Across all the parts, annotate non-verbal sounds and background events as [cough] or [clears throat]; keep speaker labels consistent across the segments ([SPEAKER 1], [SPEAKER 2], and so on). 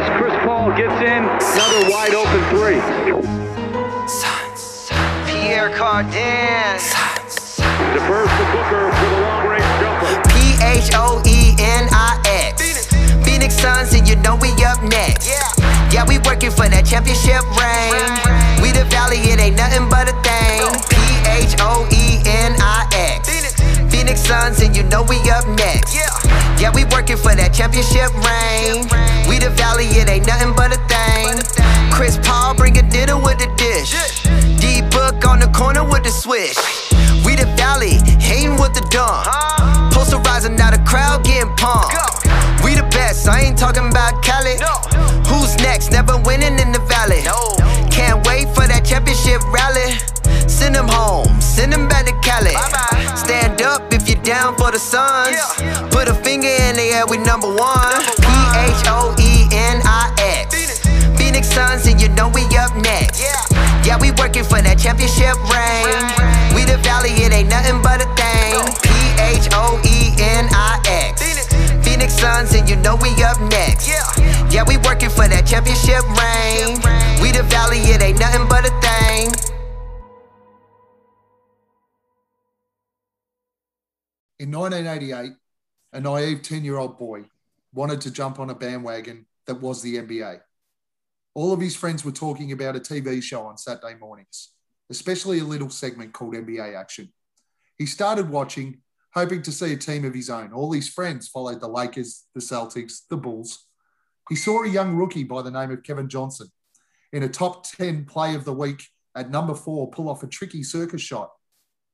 [SPEAKER 1] as Chris Paul gets in another wide open three.
[SPEAKER 2] Pierre Cardin.
[SPEAKER 1] Defers to Booker for the long range jumper.
[SPEAKER 2] P H O E N I X. Phoenix Suns, and you know we up next. Yeah, we working for that championship ring. We the valley, it ain't nothing but a thing. P H O E N I X. Phoenix Suns, and you know we up next. Yeah, we working for that championship ring. We the valley, it ain't nothing but a thing. Chris Paul bring a dinner with the dish. D Book on the corner with the swish. We the valley, hating with the dumb. Posterizing now the crowd getting pumped. We the best, I ain't talking about Cali. Who's next? Never winning in the valley. Can't wait for that championship rally. Send them home, send them back to Cali. Stand up down for the Suns. Put a finger in the air, we number one. P H O E N I X. Phoenix Suns, and you know we up next. Yeah, we working for that championship ring. We the valley, it ain't nothing but a thing. P H O E N I X. Phoenix Suns, and you know we up next. Yeah, we working for that championship ring. We the valley, it ain't nothing but a thing.
[SPEAKER 3] In 1988, a naive 10 year old boy wanted to jump on a bandwagon that was the NBA. All of his friends were talking about a TV show on Saturday mornings, especially a little segment called NBA Action. He started watching, hoping to see a team of his own. All his friends followed the Lakers, the Celtics, the Bulls. He saw a young rookie by the name of Kevin Johnson in a top 10 play of the week at number four pull off a tricky circus shot.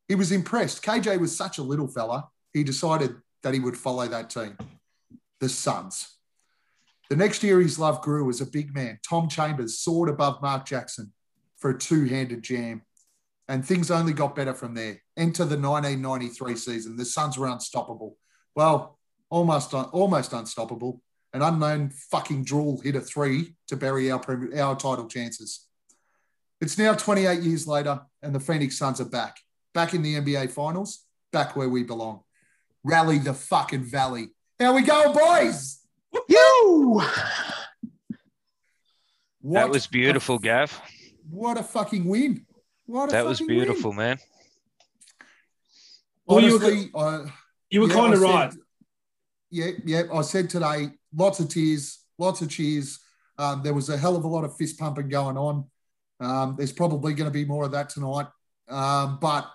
[SPEAKER 3] He was impressed. KJ was such a little fella, he decided that he would follow that team, the Suns. The next year, his love grew as a big man. Tom Chambers soared above Mark Jackson for a two handed jam. And things only got better from there. Enter the 1993 season. The Suns were unstoppable. Well, almost, almost unstoppable. An unknown fucking drool hit a three to bury our, our title chances. It's now 28 years later, and the Phoenix Suns are back. Back in the NBA Finals, back where we belong. Rally the fucking valley. How we go, boys?
[SPEAKER 4] You.
[SPEAKER 3] What
[SPEAKER 5] That was
[SPEAKER 3] a-
[SPEAKER 5] beautiful, Gav.
[SPEAKER 3] What a fucking win. What a
[SPEAKER 5] That was beautiful,
[SPEAKER 3] win.
[SPEAKER 5] man.
[SPEAKER 4] Well, you were-
[SPEAKER 3] I,
[SPEAKER 4] You were
[SPEAKER 3] yeah,
[SPEAKER 4] kind
[SPEAKER 3] I
[SPEAKER 4] of
[SPEAKER 3] said-
[SPEAKER 4] right.
[SPEAKER 3] Yeah, yeah. I said today, lots of tears, lots of cheers. Um, there was a hell of a lot of fist pumping going on. Um, there's probably going to be more of that tonight. Um, but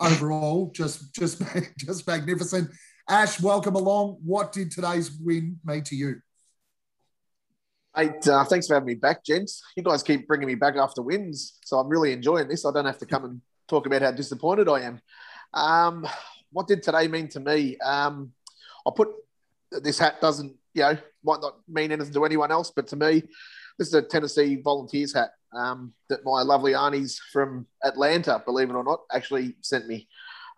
[SPEAKER 3] overall, just just [laughs] just magnificent. Ash, welcome along. What did today's win mean to you?
[SPEAKER 6] Mate, uh, thanks for having me back, gents. You guys keep bringing me back after wins, so I'm really enjoying this. I don't have to come and talk about how disappointed I am. Um, what did today mean to me? Um, I put this hat doesn't, you know, might not mean anything to anyone else, but to me, this is a Tennessee Volunteers hat um, that my lovely aunties from Atlanta, believe it or not, actually sent me.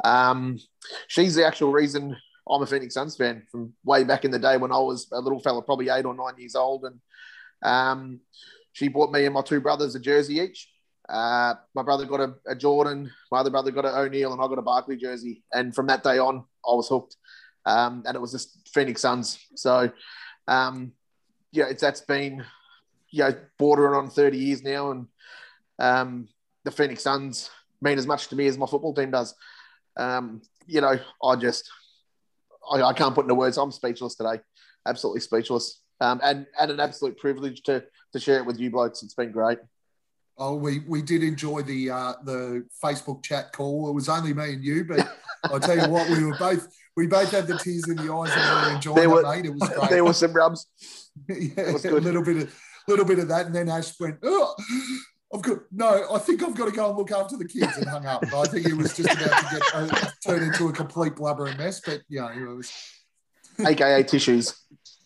[SPEAKER 6] Um, she's the actual reason I'm a Phoenix Suns fan from way back in the day when I was a little fella, probably eight or nine years old, and um, she bought me and my two brothers a jersey each. Uh, my brother got a, a Jordan, my other brother got an O'Neal, and I got a Barkley jersey. And from that day on, I was hooked. Um, and it was just Phoenix Suns. So, um, yeah, it's that's been, you know, bordering on 30 years now. And um, the Phoenix Suns mean as much to me as my football team does. Um, you know, I just, I, I can't put into words. I'm speechless today. Absolutely speechless. Um, and, and an absolute privilege to, to share it with you blokes. It's been great.
[SPEAKER 3] Oh, we we did enjoy the uh, the Facebook chat call. It was only me and you, but [laughs] I tell you what, we were both we both had the tears in the eyes and we
[SPEAKER 6] There
[SPEAKER 3] it,
[SPEAKER 6] were-
[SPEAKER 3] mate. It was great. [laughs]
[SPEAKER 6] there were some rubs. [laughs]
[SPEAKER 3] yeah,
[SPEAKER 6] was
[SPEAKER 3] a little bit of little bit of that, and then Ash went, "Oh, I've got no. I think I've got to go and look after the kids," and hung up. I think he was just about to get uh, turned into a complete blubbering mess. But yeah, it was. [laughs]
[SPEAKER 6] AKA tissues.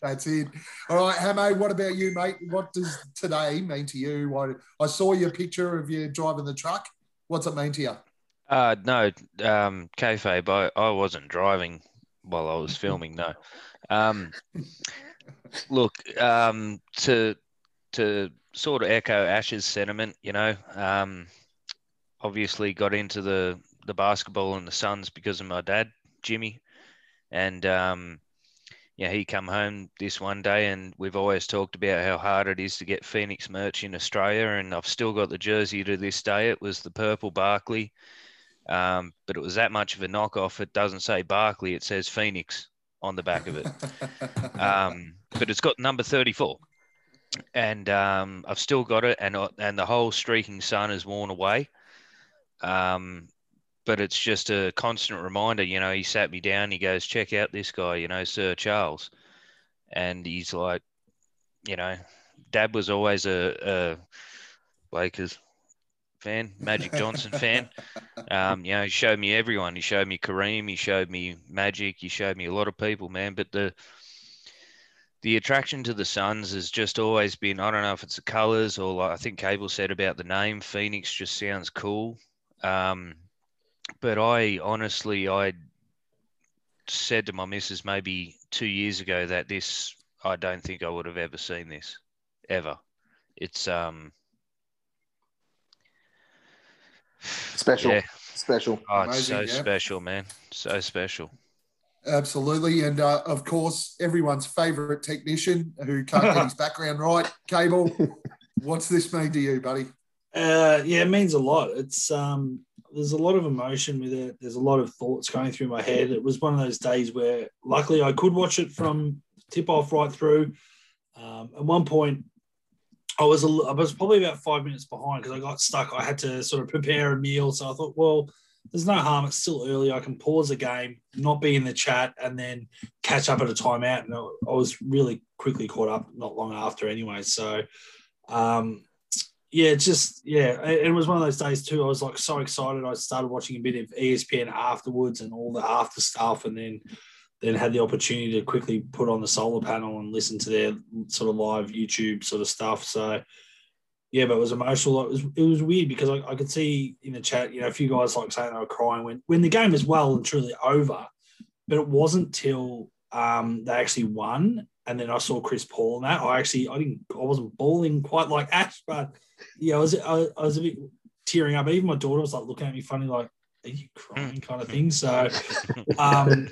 [SPEAKER 3] That's it. All right, Hamo, what about you, mate? What does today mean to you? I, I saw your picture of you driving the truck. What's it mean to you?
[SPEAKER 5] Uh, no, um, kayfabe, I, I wasn't driving while I was filming. No. Um, [laughs] look, um, to to sort of echo Ash's sentiment, you know, um, obviously got into the the basketball and the Suns because of my dad, Jimmy, and um, yeah, he come home this one day, and we've always talked about how hard it is to get Phoenix merch in Australia, and I've still got the jersey to this day. It was the purple Barkley, um, but it was that much of a knockoff. It doesn't say Barkley; it says Phoenix on the back of it. [laughs] um, but it's got number thirty-four, and um, I've still got it, and uh, and the whole streaking sun is worn away. Um, but it's just a constant reminder. You know, he sat me down. He goes, "Check out this guy." You know, Sir Charles, and he's like, you know, Dad was always a, a Lakers fan, Magic Johnson fan. Um, you know, he showed me everyone. He showed me Kareem. He showed me Magic. He showed me a lot of people, man. But the the attraction to the Suns has just always been. I don't know if it's the colors or like I think Cable said about the name Phoenix. Just sounds cool. Um, but I honestly, I said to my missus maybe two years ago that this, I don't think I would have ever seen this, ever. It's um
[SPEAKER 6] Special.
[SPEAKER 5] Yeah.
[SPEAKER 6] Special.
[SPEAKER 5] Oh, it's so
[SPEAKER 3] yeah.
[SPEAKER 5] special, man. So special.
[SPEAKER 3] Absolutely. And uh, of course, everyone's favorite technician who can't get his [laughs] background right, Cable. What's this mean to you, buddy?
[SPEAKER 4] Uh, yeah, it means a lot. It's um, there's a lot of emotion with it. There's a lot of thoughts going through my head. It was one of those days where, luckily, I could watch it from tip off right through. Um, at one point, I was a, I was probably about five minutes behind because I got stuck. I had to sort of prepare a meal, so I thought, well, there's no harm. It's still early. I can pause the game, not be in the chat, and then catch up at a timeout. And I was really quickly caught up not long after, anyway. So. Um, yeah, just yeah, it, was one of those days too. I was like so excited. I started watching a bit of ESPN afterwards and all the after stuff, and then then had the opportunity to quickly put on the solar panel and listen to their sort of live YouTube sort of stuff. So yeah, but it was emotional. It was it was weird because I, I could see in the chat, you know, a few guys like saying they were crying when when the game is well and truly over, but it wasn't till um, they actually won. And then I saw Chris Paul and that. I actually I didn't I wasn't bawling quite like Ash, but yeah, I was I, I was a bit tearing up. Even my daughter was like looking at me funny, like, "Are you crying?" kind of thing. So, um, and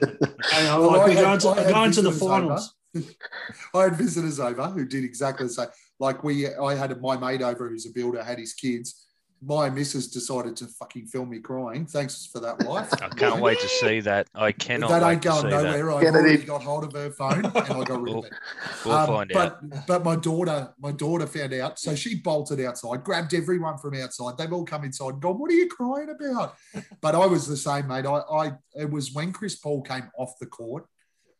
[SPEAKER 4] I'm
[SPEAKER 3] Well,
[SPEAKER 4] like,
[SPEAKER 3] I
[SPEAKER 4] we're
[SPEAKER 3] had-
[SPEAKER 4] going to,
[SPEAKER 3] I
[SPEAKER 4] going to the finals. [laughs]
[SPEAKER 3] I had visitors over who did exactly the same. Like we, I had my mate over who's a builder, had his kids. My missus decided to fucking film me crying. Thanks for that, wife.
[SPEAKER 5] I can't wait to see that. I cannot
[SPEAKER 3] that
[SPEAKER 5] wait
[SPEAKER 3] ain't
[SPEAKER 5] to
[SPEAKER 3] going nowhere. I
[SPEAKER 6] Get it
[SPEAKER 3] already
[SPEAKER 6] in.
[SPEAKER 3] got hold of her phone and I got rid of it.
[SPEAKER 5] We'll
[SPEAKER 3] Um,
[SPEAKER 5] find
[SPEAKER 3] but,
[SPEAKER 5] out.
[SPEAKER 3] But my daughter, my daughter found out, so she bolted outside, grabbed everyone from outside. They've all come inside and gone, "What are you crying about?" But I was the same, mate. I, I it was when Chris Paul came off the court.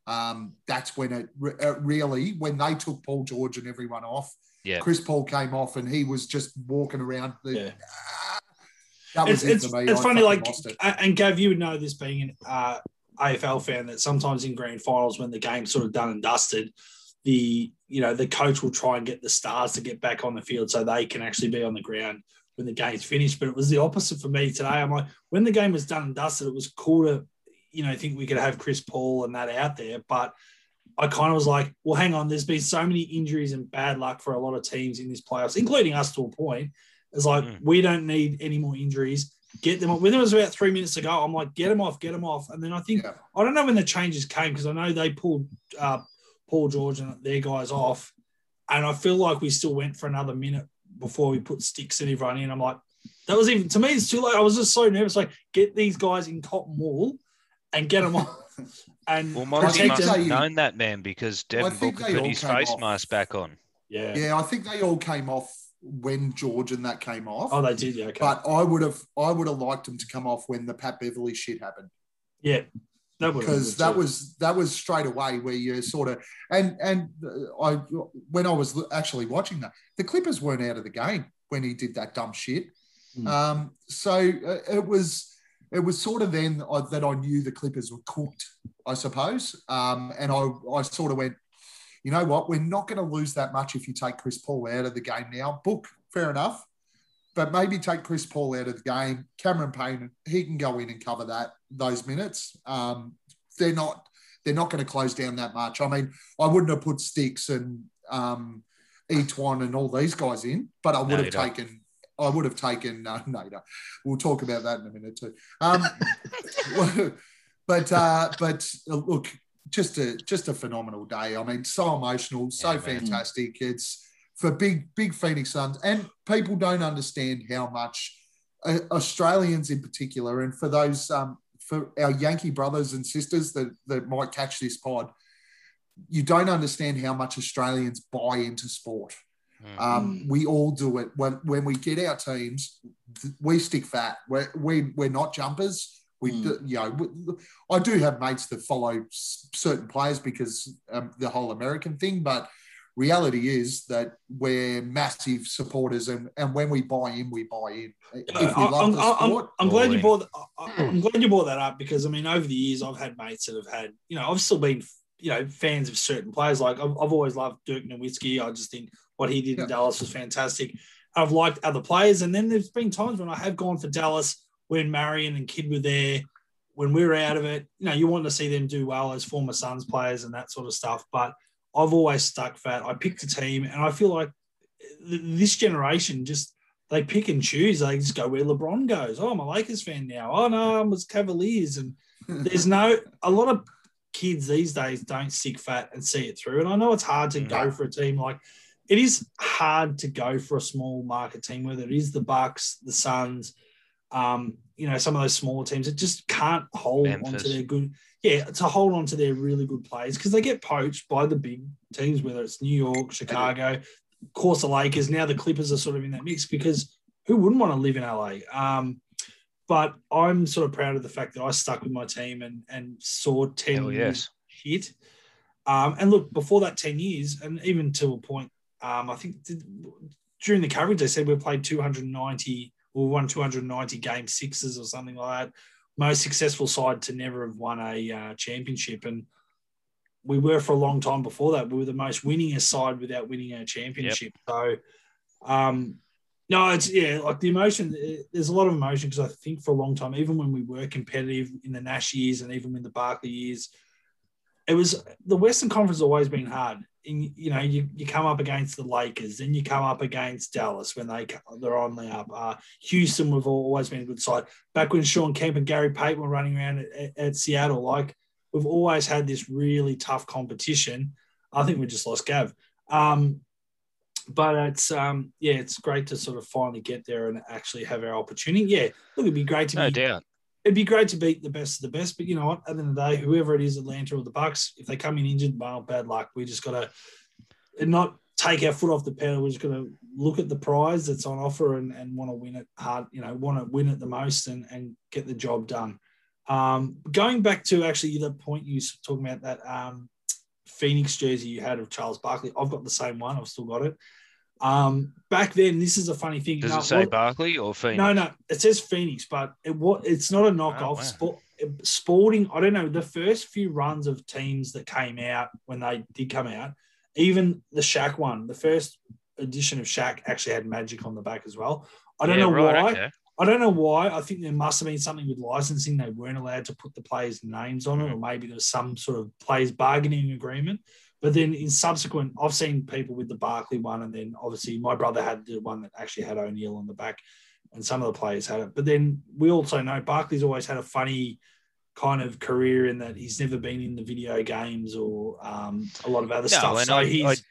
[SPEAKER 3] Um, that's when it re- uh, really when they took Paul George and everyone off.
[SPEAKER 5] Yeah.
[SPEAKER 3] Chris Paul came off and he was just walking around. The,
[SPEAKER 4] Yeah.
[SPEAKER 3] Ah, that was
[SPEAKER 4] It's,
[SPEAKER 3] it
[SPEAKER 4] it's,
[SPEAKER 3] for me.
[SPEAKER 4] it's
[SPEAKER 3] I
[SPEAKER 4] funny, like,
[SPEAKER 3] it.
[SPEAKER 4] and Gav, you would know this being an uh, AFL fan that sometimes in grand finals, when the game's sort of done and dusted, the you know the coach will try and get the stars to get back on the field so they can actually be on the ground when the game's finished. But it was the opposite for me today. I'm like, when the game was done and dusted, it was cool to you know think we could have Chris Paul and that out there, but I kind of was like, well, hang on. There's been so many injuries and bad luck for a lot of teams in this playoffs, including us to a point. It's like
[SPEAKER 5] Mm.
[SPEAKER 4] we don't need any more injuries. Get them. Off. When it was about three minutes to go, I'm like, get them off, get them off. And then I think
[SPEAKER 3] Yeah.
[SPEAKER 4] I don't know when the changes came because I know they pulled uh, Paul George and their guys off, and I feel like we still went for another minute before we put sticks and everyone in. I'm like, that was even to me. It's too late. I was just so nervous. Like, get these guys in cotton wool and get them off. And
[SPEAKER 5] Well,
[SPEAKER 3] I
[SPEAKER 5] Monty
[SPEAKER 3] think
[SPEAKER 5] must have known that man because Devin
[SPEAKER 3] think
[SPEAKER 5] Booker put his face
[SPEAKER 3] off.
[SPEAKER 5] mask back on.
[SPEAKER 4] yeah.
[SPEAKER 3] Yeah, I think they all came off when George and that came off.
[SPEAKER 4] Oh, they did. Yeah. Okay.
[SPEAKER 3] But I would have, I would have liked them to come off when the Pat Beverley shit happened
[SPEAKER 4] yeah. That
[SPEAKER 3] because that was that was straight away where you sort of and and I when I was actually watching that, the Clippers weren't out of the game when he did that dumb shit.
[SPEAKER 4] Hmm.
[SPEAKER 3] Um, so uh, it was it was sort of then I, that I knew the Clippers were cooked, I suppose. Um, and I I sort of went, you know what, we're not going to lose that much if you take Chris Paul out of the game now. Book, fair enough. But maybe take Chris Paul out of the game. Cameron Payne, he can go in and cover that those minutes. Um, they're not they're not going to close down that much. I mean, I wouldn't have put Sticks and um, E'Twaun and all these guys in, but I would have
[SPEAKER 5] Nader.
[SPEAKER 3] taken I would have taken [laughs] uh, Nader. We'll talk about that in a minute too. Um, [laughs] but uh, but uh, look, just a just a phenomenal day. I mean, so emotional, so
[SPEAKER 5] Yeah,
[SPEAKER 3] fantastic. It's for big big Phoenix Suns, and people don't understand how much uh, Australians in particular, and for those um, for our Yankee brothers and sisters that that might catch this pod, you don't understand how much Australians buy into sport.
[SPEAKER 5] Mm.
[SPEAKER 3] Um, we all do it when when we get our teams. We stick fat. We're we, we're not jumpers. We
[SPEAKER 7] Mm.
[SPEAKER 3] do, you know w- I do have mates that follow certain players because um, the whole American thing, but reality is that we're massive supporters, and, and when we buy in, we buy in. If we
[SPEAKER 4] I-
[SPEAKER 3] love
[SPEAKER 4] I'm,
[SPEAKER 3] the
[SPEAKER 4] I'm- I'm glad you brought. I- I'm glad you brought that up because I mean, over the years, I've had mates that have had. You know, I've still been you know fans of certain players. Like I've, I've always loved Dirk Nowitzki. I just think what he did
[SPEAKER 3] Yeah.
[SPEAKER 4] in Dallas was fantastic. I've liked other players, and then there's been times when I have gone for Dallas when Marion and Kidd were there. When we were out of it, you know, you want to see them do well as former Suns players and that sort of stuff. But I've always stuck fat. I picked a team, and I feel like th- this generation just they pick and choose. They just go where LeBron goes. Oh, I'm a Lakers fan now. Oh no, I'm with Cavaliers. And [laughs] there's no a lot of kids these days don't stick fat and see it through. And I know it's hard to mm.
[SPEAKER 3] go
[SPEAKER 4] for a team like it is hard to go for a small market team, whether it is the Bucks, the Suns, um, you know, some of those smaller teams that just can't hold
[SPEAKER 5] Memphis.
[SPEAKER 4] onto their good yeah, to hold on to their really good players because they get poached by the big teams, whether it's New York, Chicago, of course the Lakers. Now the Clippers are sort of in that mix because who wouldn't want to live in LA? Um, but I'm sort of proud of the fact that I stuck with my team and and saw 10
[SPEAKER 5] Hell
[SPEAKER 4] years
[SPEAKER 5] yes.
[SPEAKER 4] hit. Um, and look, before that 10 years, and even to a point, um, I think did, during the coverage, they said we played 290 or won 290 game sixes or something like that. Most successful side to never have won a uh, championship. And we were for a long time before that. We were the most winningest side without winning a championship. So, um, no, it's yeah, like the emotion. eh, There's a lot of emotion because I think for a long time, even when we were competitive in the Nash years and even in the Barkley years, it was the Western Conference has always been hard. And, you know, you, you come up against the Lakers, then you come up against Dallas when they they're on the up. Uh, Houston, we've always been a good side. Back when Shawn Kemp and Gary Payton were running around at, at, at Seattle, like we've always had this really tough competition. I think we just lost Gav. Um, but it's um, yeah, it's great to sort of finally get there and actually have our opportunity. Yeah, look, it'd be great to
[SPEAKER 5] No
[SPEAKER 4] be
[SPEAKER 5] doubt.
[SPEAKER 4] It'd be great to beat the best of the best, but you know what? At the end of the day, whoever it is, Atlanta or the Bucks, if they come in injured, well, bad luck. We just got to not take our foot off the pedal. We're just going to look at the prize that's on offer and, and want to win it hard. You know, want to win it the most and and get the job done. Um, going back to actually the point you was talking about that um, Phoenix jersey you had of Charles Barkley. I've got the same one. I've still got it. Um, back then, this is a funny thing.
[SPEAKER 5] Does
[SPEAKER 4] No,
[SPEAKER 5] it say
[SPEAKER 4] what-
[SPEAKER 5] Barkley or Phoenix?
[SPEAKER 4] no, no, it says Phoenix, but it what it's not a knockoff.
[SPEAKER 5] Oh, wow.
[SPEAKER 4] Sport, sporting, I don't know. The first few runs of teams that came out when they did come out, even the Shaq one, the first edition of Shaq actually had Magic on the back as well. I don't
[SPEAKER 5] Yeah,
[SPEAKER 4] know
[SPEAKER 5] right,
[SPEAKER 4] why.
[SPEAKER 5] okay.
[SPEAKER 4] I don't know why. I think there must have been something with licensing. They weren't allowed to put the players' names on it, or maybe there was some sort of players' bargaining agreement. But then in subsequent, I've seen people with the Barkley one, and then obviously my brother had the one that actually had O'Neal on the back, and some of the players had it. But then we also know Barkley's always had a funny kind of career in that he's never been in the video games or um, a lot of other
[SPEAKER 5] No,
[SPEAKER 4] stuff. So
[SPEAKER 5] I-
[SPEAKER 4] he's
[SPEAKER 5] I-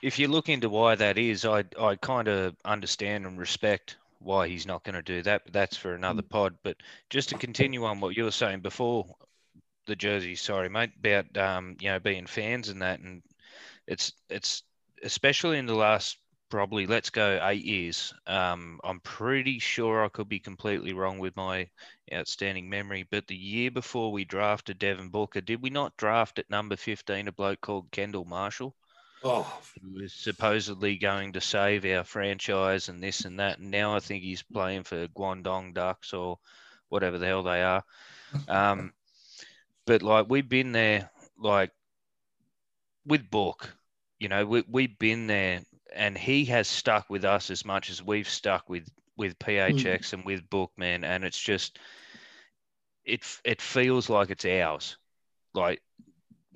[SPEAKER 5] If you look into why that is, I I kind of understand and respect why he's not going to do that. But that's for another
[SPEAKER 4] Mm.
[SPEAKER 5] pod. But just to continue on what you were saying before the jersey, sorry, mate, about um, you know being fans and that, and it's it's especially in the last probably let's go eight years. Um, I'm pretty sure I could be completely wrong with my outstanding memory, but the year before we drafted Devin Booker, did we not draft at number 15 a bloke called Kendall Marshall?
[SPEAKER 4] oh,
[SPEAKER 5] who was supposedly going to save our franchise and this and that. And now I think he's playing for Guangdong Ducks or whatever the hell they are. Um, but like we've been there, like with Book, you know, we, we've been there and he has stuck with us as much as we've stuck with, with PHX mm. and with Book, man. And it's just, it, it feels like it's ours. Like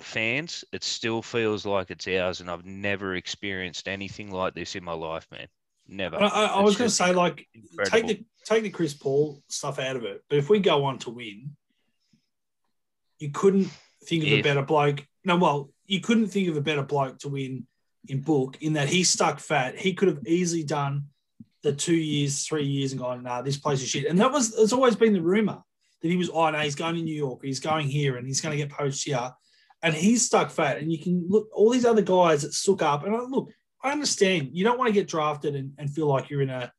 [SPEAKER 5] fans, it still feels like it's ours, and I've never experienced anything like this in my life, man. Never.
[SPEAKER 4] I, I, I was going to say like
[SPEAKER 5] incredible.
[SPEAKER 4] take the take the Chris Paul stuff out of it. But if we go on to win, you couldn't think of
[SPEAKER 5] If.
[SPEAKER 4] a better bloke. No, well, you couldn't think of a better bloke to win in book in that he stuck fat. He could have easily done the two years, three years, and gone, nah, this place is shit. And that was it's always been the rumor that he was, oh no, he's going to New York, he's going here, and he's going to get poached here. And he's stuck fat. And you can look all these other guys that stuck up. And I, look, I understand you don't want to get drafted and, and feel like you're in a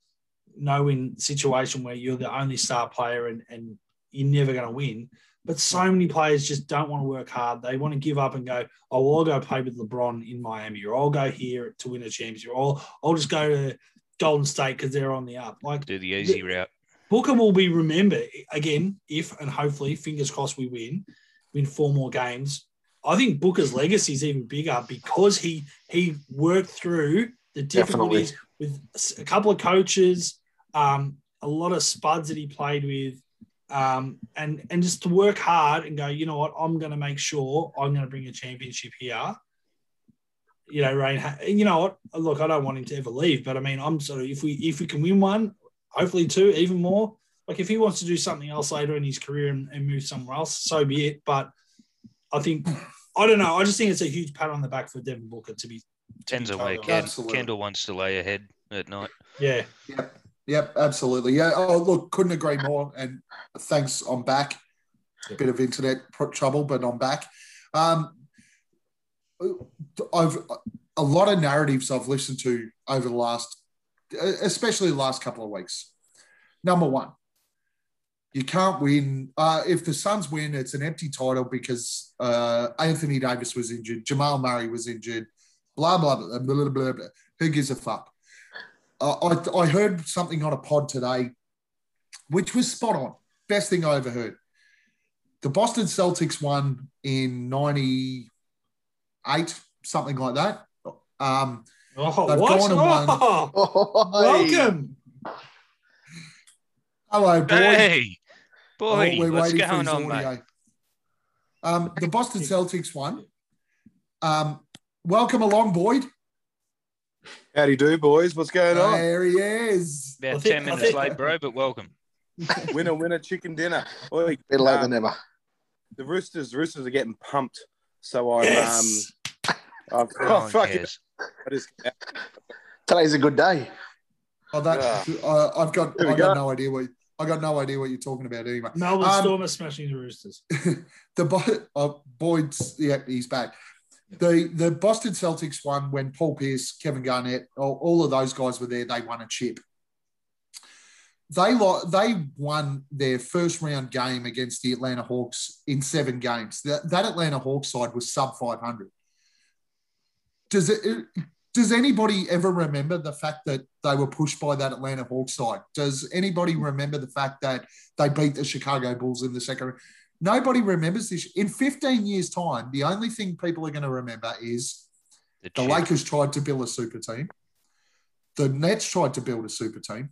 [SPEAKER 4] no-win situation where you're the only star player and, and you're never going to win. But so many players just don't want to work hard. They want to give up and go, oh, well, I'll go play with LeBron in Miami, or I'll go here to win a championship, or I'll, I'll just go to Golden State because they're on the up. Like
[SPEAKER 5] Do the easy route.
[SPEAKER 4] Booker will be remembered again if and hopefully, fingers crossed, we win, win four more games. I think Booker's legacy is even bigger because he he worked through the
[SPEAKER 6] Definitely.
[SPEAKER 4] difficulties with a couple of coaches, um, a lot of spuds that he played with, um, and and just to work hard and go, you know what, I'm going to make sure I'm going to bring a championship here. You know, Rain. You know what? Look, I don't want him to ever leave, but I mean, I'm sort of if we if we can win one, hopefully two, even more. Like if he wants to do something else later in his career and, and move somewhere else, so be it. But I think I don't know. I just think it's a huge pat on the back for Devin Booker to be. to be
[SPEAKER 5] Depends on where
[SPEAKER 4] totally
[SPEAKER 5] Ken,
[SPEAKER 4] honest.
[SPEAKER 3] Absolutely.
[SPEAKER 5] Kendall wants to lay ahead at night.
[SPEAKER 4] Yeah,
[SPEAKER 3] Yep. Yep. Absolutely. Yeah. Oh, look, couldn't agree more. And thanks. I'm back. A bit of internet trouble, but I'm back. Um, I've a lot of narratives I've listened to over the last, especially the last couple of weeks. Number one, you can't win. Uh, if the Suns win, it's an empty title because uh, Anthony Davis was injured, Jamal Murray was injured, blah, blah, blah, blah, blah, blah, blah. Who gives a fuck? Uh, I, I heard something on a pod today, which was spot on. Best thing I ever heard. The Boston Celtics won in 98, something like that. Um,
[SPEAKER 4] Oh,
[SPEAKER 3] They've
[SPEAKER 4] what?
[SPEAKER 3] gone and won. [laughs]
[SPEAKER 4] Oh,
[SPEAKER 6] Oh, hey.
[SPEAKER 4] welcome.
[SPEAKER 3] hello, boys.
[SPEAKER 5] Hey,
[SPEAKER 3] Oh,
[SPEAKER 5] boy,
[SPEAKER 3] we're
[SPEAKER 5] what's
[SPEAKER 3] waiting for
[SPEAKER 5] going
[SPEAKER 3] his
[SPEAKER 5] on, mate?
[SPEAKER 3] Um, the Boston Celtics won. Um, welcome along, Boyd.
[SPEAKER 7] Howdy do, boys. What's going on?
[SPEAKER 3] There he is.
[SPEAKER 4] I
[SPEAKER 5] About
[SPEAKER 4] think-
[SPEAKER 5] ten minutes
[SPEAKER 4] think-
[SPEAKER 5] late, bro, but welcome. [laughs]
[SPEAKER 7] winner, winner, chicken dinner. Oi,
[SPEAKER 6] Better late
[SPEAKER 7] um,
[SPEAKER 6] than never.
[SPEAKER 7] the Roosters, Roosters are getting pumped. So I'm,
[SPEAKER 4] Yes.
[SPEAKER 7] um, [laughs] I've,
[SPEAKER 5] No
[SPEAKER 7] oh,
[SPEAKER 5] one
[SPEAKER 7] fuck it.
[SPEAKER 5] cares.
[SPEAKER 7] I just,
[SPEAKER 6] Today's a good day.
[SPEAKER 3] Oh, that uh, I've got.
[SPEAKER 7] Here we
[SPEAKER 3] I got
[SPEAKER 7] go.
[SPEAKER 3] no idea what. I got no idea what you're talking about anyway.
[SPEAKER 4] Melbourne
[SPEAKER 3] Um,
[SPEAKER 4] Storm are smashing the Roosters. [laughs]
[SPEAKER 3] the Bo- uh, Boyd's yeah, he's back. The the Boston Celtics won when Paul Pierce, Kevin Garnett, all, all of those guys were there. They won a chip. They lo- they won their first round game against the Atlanta Hawks in seven games. That, that Atlanta Hawks side was sub 500. Does it? Does anybody ever remember the fact that they were pushed by that Atlanta Hawks side? Does anybody remember the fact that they beat the Chicago Bulls in the second? Nobody remembers this. In 15 years' time, the only thing people are going to remember is
[SPEAKER 5] The
[SPEAKER 3] the. Lakers tried to build a super team. The Nets tried to build a super team.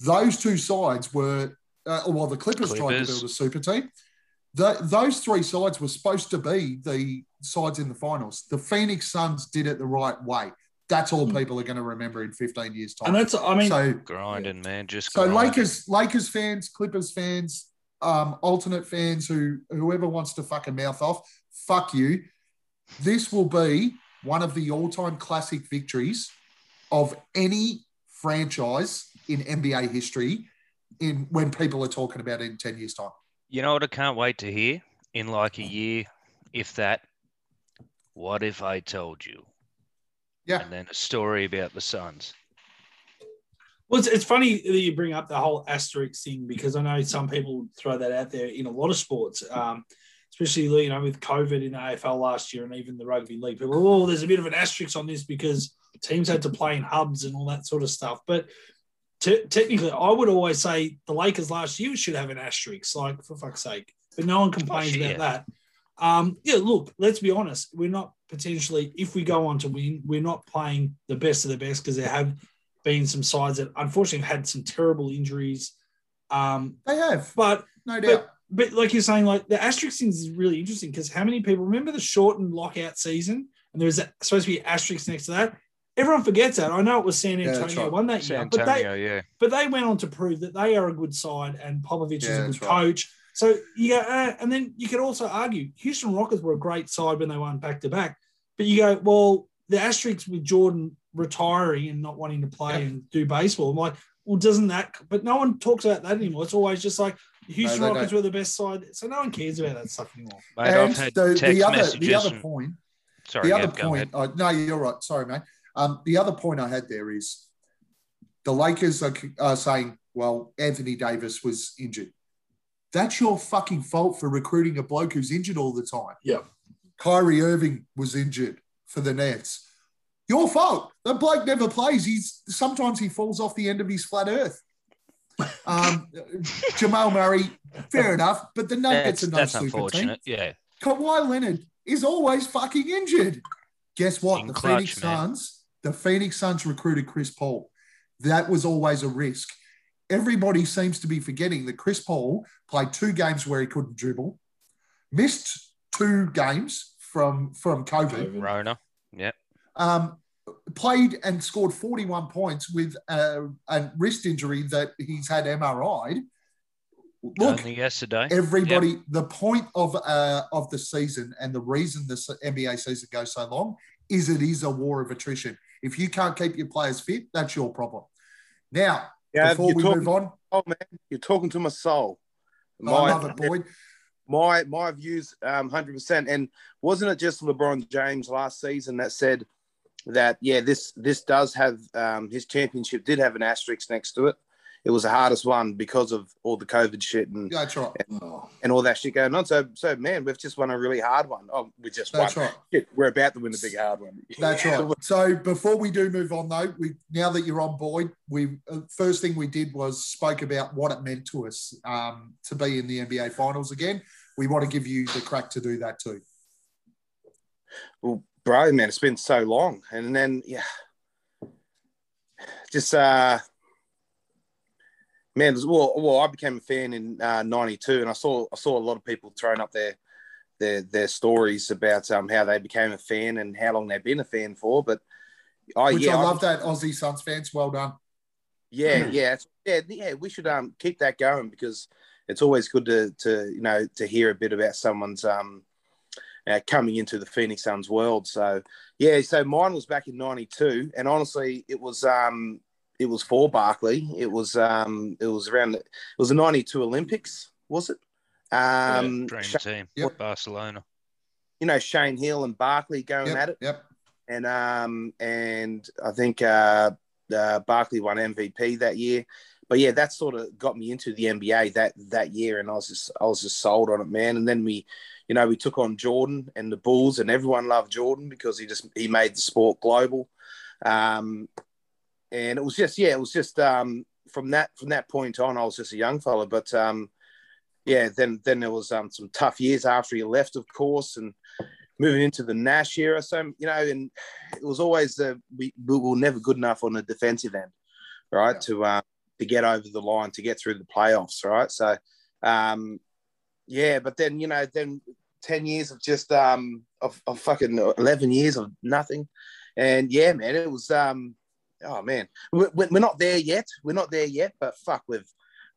[SPEAKER 3] Those two sides were, uh, well, the Clippers, tried to build a super team. The, those three sides were supposed to be the sides in the finals. The Phoenix Suns did it the right way. That's all people are going to remember in 15 years' time.
[SPEAKER 4] And that's, I mean,
[SPEAKER 3] so,
[SPEAKER 5] grinding, man. Just
[SPEAKER 3] so
[SPEAKER 5] grinding.
[SPEAKER 3] Lakers, Lakers fans, Clippers fans, um, alternate fans, who whoever wants to fucking mouth off, fuck you. This will be one of the all-time classic victories of any franchise in NBA history. In when people are talking about it in ten years' time.
[SPEAKER 5] You know what I can't wait to hear in like a year, if that. What if I told you?
[SPEAKER 3] Yeah.
[SPEAKER 5] And then a story about the Suns.
[SPEAKER 4] Well, it's, it's funny that you bring up the whole asterisk thing because I know some people throw that out there in a lot of sports, um, especially you know with COVID in the AFL last year and even the rugby league. People, oh, there's a bit of an asterisk on this because teams had to play in hubs and all that sort of stuff. But te- technically, I would always say the Lakers last year should have an asterisk, like for fuck's sake. But no one complains about that. Um, yeah, look, let's be honest. We're not potentially, if we go on to win, we're not playing the best of the best because there have been some sides that unfortunately have had some terrible injuries. Um,
[SPEAKER 3] They have,
[SPEAKER 4] but
[SPEAKER 3] no doubt.
[SPEAKER 4] but like you're saying, like the asterisk thing is really interesting because how many people remember the shortened lockout season and there was supposed to be asterisk next to that? Everyone forgets that. I know it was San Antonio
[SPEAKER 3] that's right.
[SPEAKER 4] won that
[SPEAKER 5] San
[SPEAKER 4] year, but they
[SPEAKER 5] Antonio, yeah.
[SPEAKER 4] but they went on to prove that they are a good side and Popovich is a good
[SPEAKER 3] that's right.
[SPEAKER 4] coach. So you go, uh, and then you could also argue Houston Rockets were a great side when they won back to back, but you go, well, the asterisks with Jordan retiring and not wanting to play
[SPEAKER 3] Yeah.
[SPEAKER 4] and do baseball. I'm like, well, doesn't that? But no one talks about that anymore. It's always just like Houston
[SPEAKER 3] they
[SPEAKER 4] Rockets
[SPEAKER 3] don't.
[SPEAKER 4] were the best side, so no one cares about that stuff anymore.
[SPEAKER 5] Mate,
[SPEAKER 3] and
[SPEAKER 5] I've had
[SPEAKER 3] the,
[SPEAKER 5] text
[SPEAKER 3] the other the other
[SPEAKER 5] and-
[SPEAKER 3] point
[SPEAKER 5] sorry,
[SPEAKER 3] the
[SPEAKER 5] yeah,
[SPEAKER 3] other
[SPEAKER 5] go
[SPEAKER 3] point,
[SPEAKER 5] ahead.
[SPEAKER 3] uh, no, you're right. Sorry, mate. Um, the other point I had there is the Lakers are, are saying, well, Anthony Davis was injured. That's your fucking fault for recruiting a bloke who's injured all the time.
[SPEAKER 4] Yeah.
[SPEAKER 3] Kyrie Irving was injured for the Nets. Your fault. The bloke never plays. He's sometimes he falls off the end of his flat earth. Um, [laughs] Jamal Murray, fair enough, but the Nuggets
[SPEAKER 5] That's,
[SPEAKER 3] are no
[SPEAKER 5] that's
[SPEAKER 3] super team.
[SPEAKER 5] Yeah.
[SPEAKER 3] Kawhi Leonard is always fucking injured. Guess what?
[SPEAKER 5] In
[SPEAKER 3] the
[SPEAKER 5] clutch,
[SPEAKER 3] Phoenix
[SPEAKER 5] man.
[SPEAKER 3] Suns, the Phoenix Suns recruited Chris Paul. That was always a risk. Everybody seems to be forgetting that Chris Paul played two games where he couldn't dribble, missed two games from from COVID,
[SPEAKER 5] Rona. Yeah.
[SPEAKER 3] um, played and scored 41 points with a, a wrist injury that he's had MRI'd. Look,
[SPEAKER 5] Only yesterday.
[SPEAKER 3] everybody the point of uh of the season and the reason the s- nba season goes so long is it is a war of attrition if you can't keep your players fit that's your problem now
[SPEAKER 7] Yeah,
[SPEAKER 3] before we
[SPEAKER 7] talking,
[SPEAKER 3] move on
[SPEAKER 7] oh man, you're talking to my soul.
[SPEAKER 3] i
[SPEAKER 7] My,
[SPEAKER 3] love it boyd
[SPEAKER 7] my my views, um, hundred percent. And wasn't it just LeBron James last season that said that yeah, this this does have um, his championship did have an asterisk next to it. It was the hardest one because of all the COVID shit and,
[SPEAKER 3] yeah, that's right
[SPEAKER 7] and all that shit going on. So so man, we've just won a really hard one. Oh, we just
[SPEAKER 3] that's
[SPEAKER 7] won.
[SPEAKER 3] right [laughs]
[SPEAKER 7] Shit, we're about to win a big hard one.
[SPEAKER 3] that's right so before we do move on though we now that you're on board we uh, first thing we did was spoke about what it meant to us um, to be in the nba finals again we want to give you the crack to do that too
[SPEAKER 7] Well, man, it's been so long, and then yeah, just uh, man, well, well, I became a fan in '92, and I saw I saw a lot of people throwing up their their their stories about um how they became a fan and how long they've been a fan for, but. I
[SPEAKER 3] which
[SPEAKER 7] yeah,
[SPEAKER 3] i love that aussie suns fans well done
[SPEAKER 7] yeah, yeah, it's- yeah, yeah. We should um keep that going because it's always good to to you know to hear a bit about someone's um uh, coming into the Phoenix Suns world. So yeah, so mine was back in '92, and honestly, it was um it was for Barkley. It was um it was around it was the '92 Olympics, was it? Um,
[SPEAKER 5] Dream
[SPEAKER 7] Sha-
[SPEAKER 5] team.
[SPEAKER 3] Yep.
[SPEAKER 5] Barcelona.
[SPEAKER 7] you know Shane Hill and Barkley going
[SPEAKER 3] yep,
[SPEAKER 7] at it
[SPEAKER 3] yep
[SPEAKER 7] and um and I think uh, uh Barkley won MVP that year. But yeah, that sort of got me into the NBA that that year, and I was just I was just sold on it, man. And then we, you know, we took on Jordan and the Bulls, and everyone loved Jordan because he just he made the sport global. Um, and it was just yeah, it was just um from that from that point on, I was just a young fella. But um, yeah, then then there was um some tough years after he left, of course, and moving into the Nash era. So you know, and it was always the we, we were never good enough on the defensive end, right?
[SPEAKER 3] Yeah.
[SPEAKER 7] To um, to get over the line to get through the playoffs, right? So um, yeah, but then you know, then ten years of just um of, of fucking eleven years of nothing, and yeah, man, it was um oh man, we're, we're not there yet. We're not there yet, but fuck, we've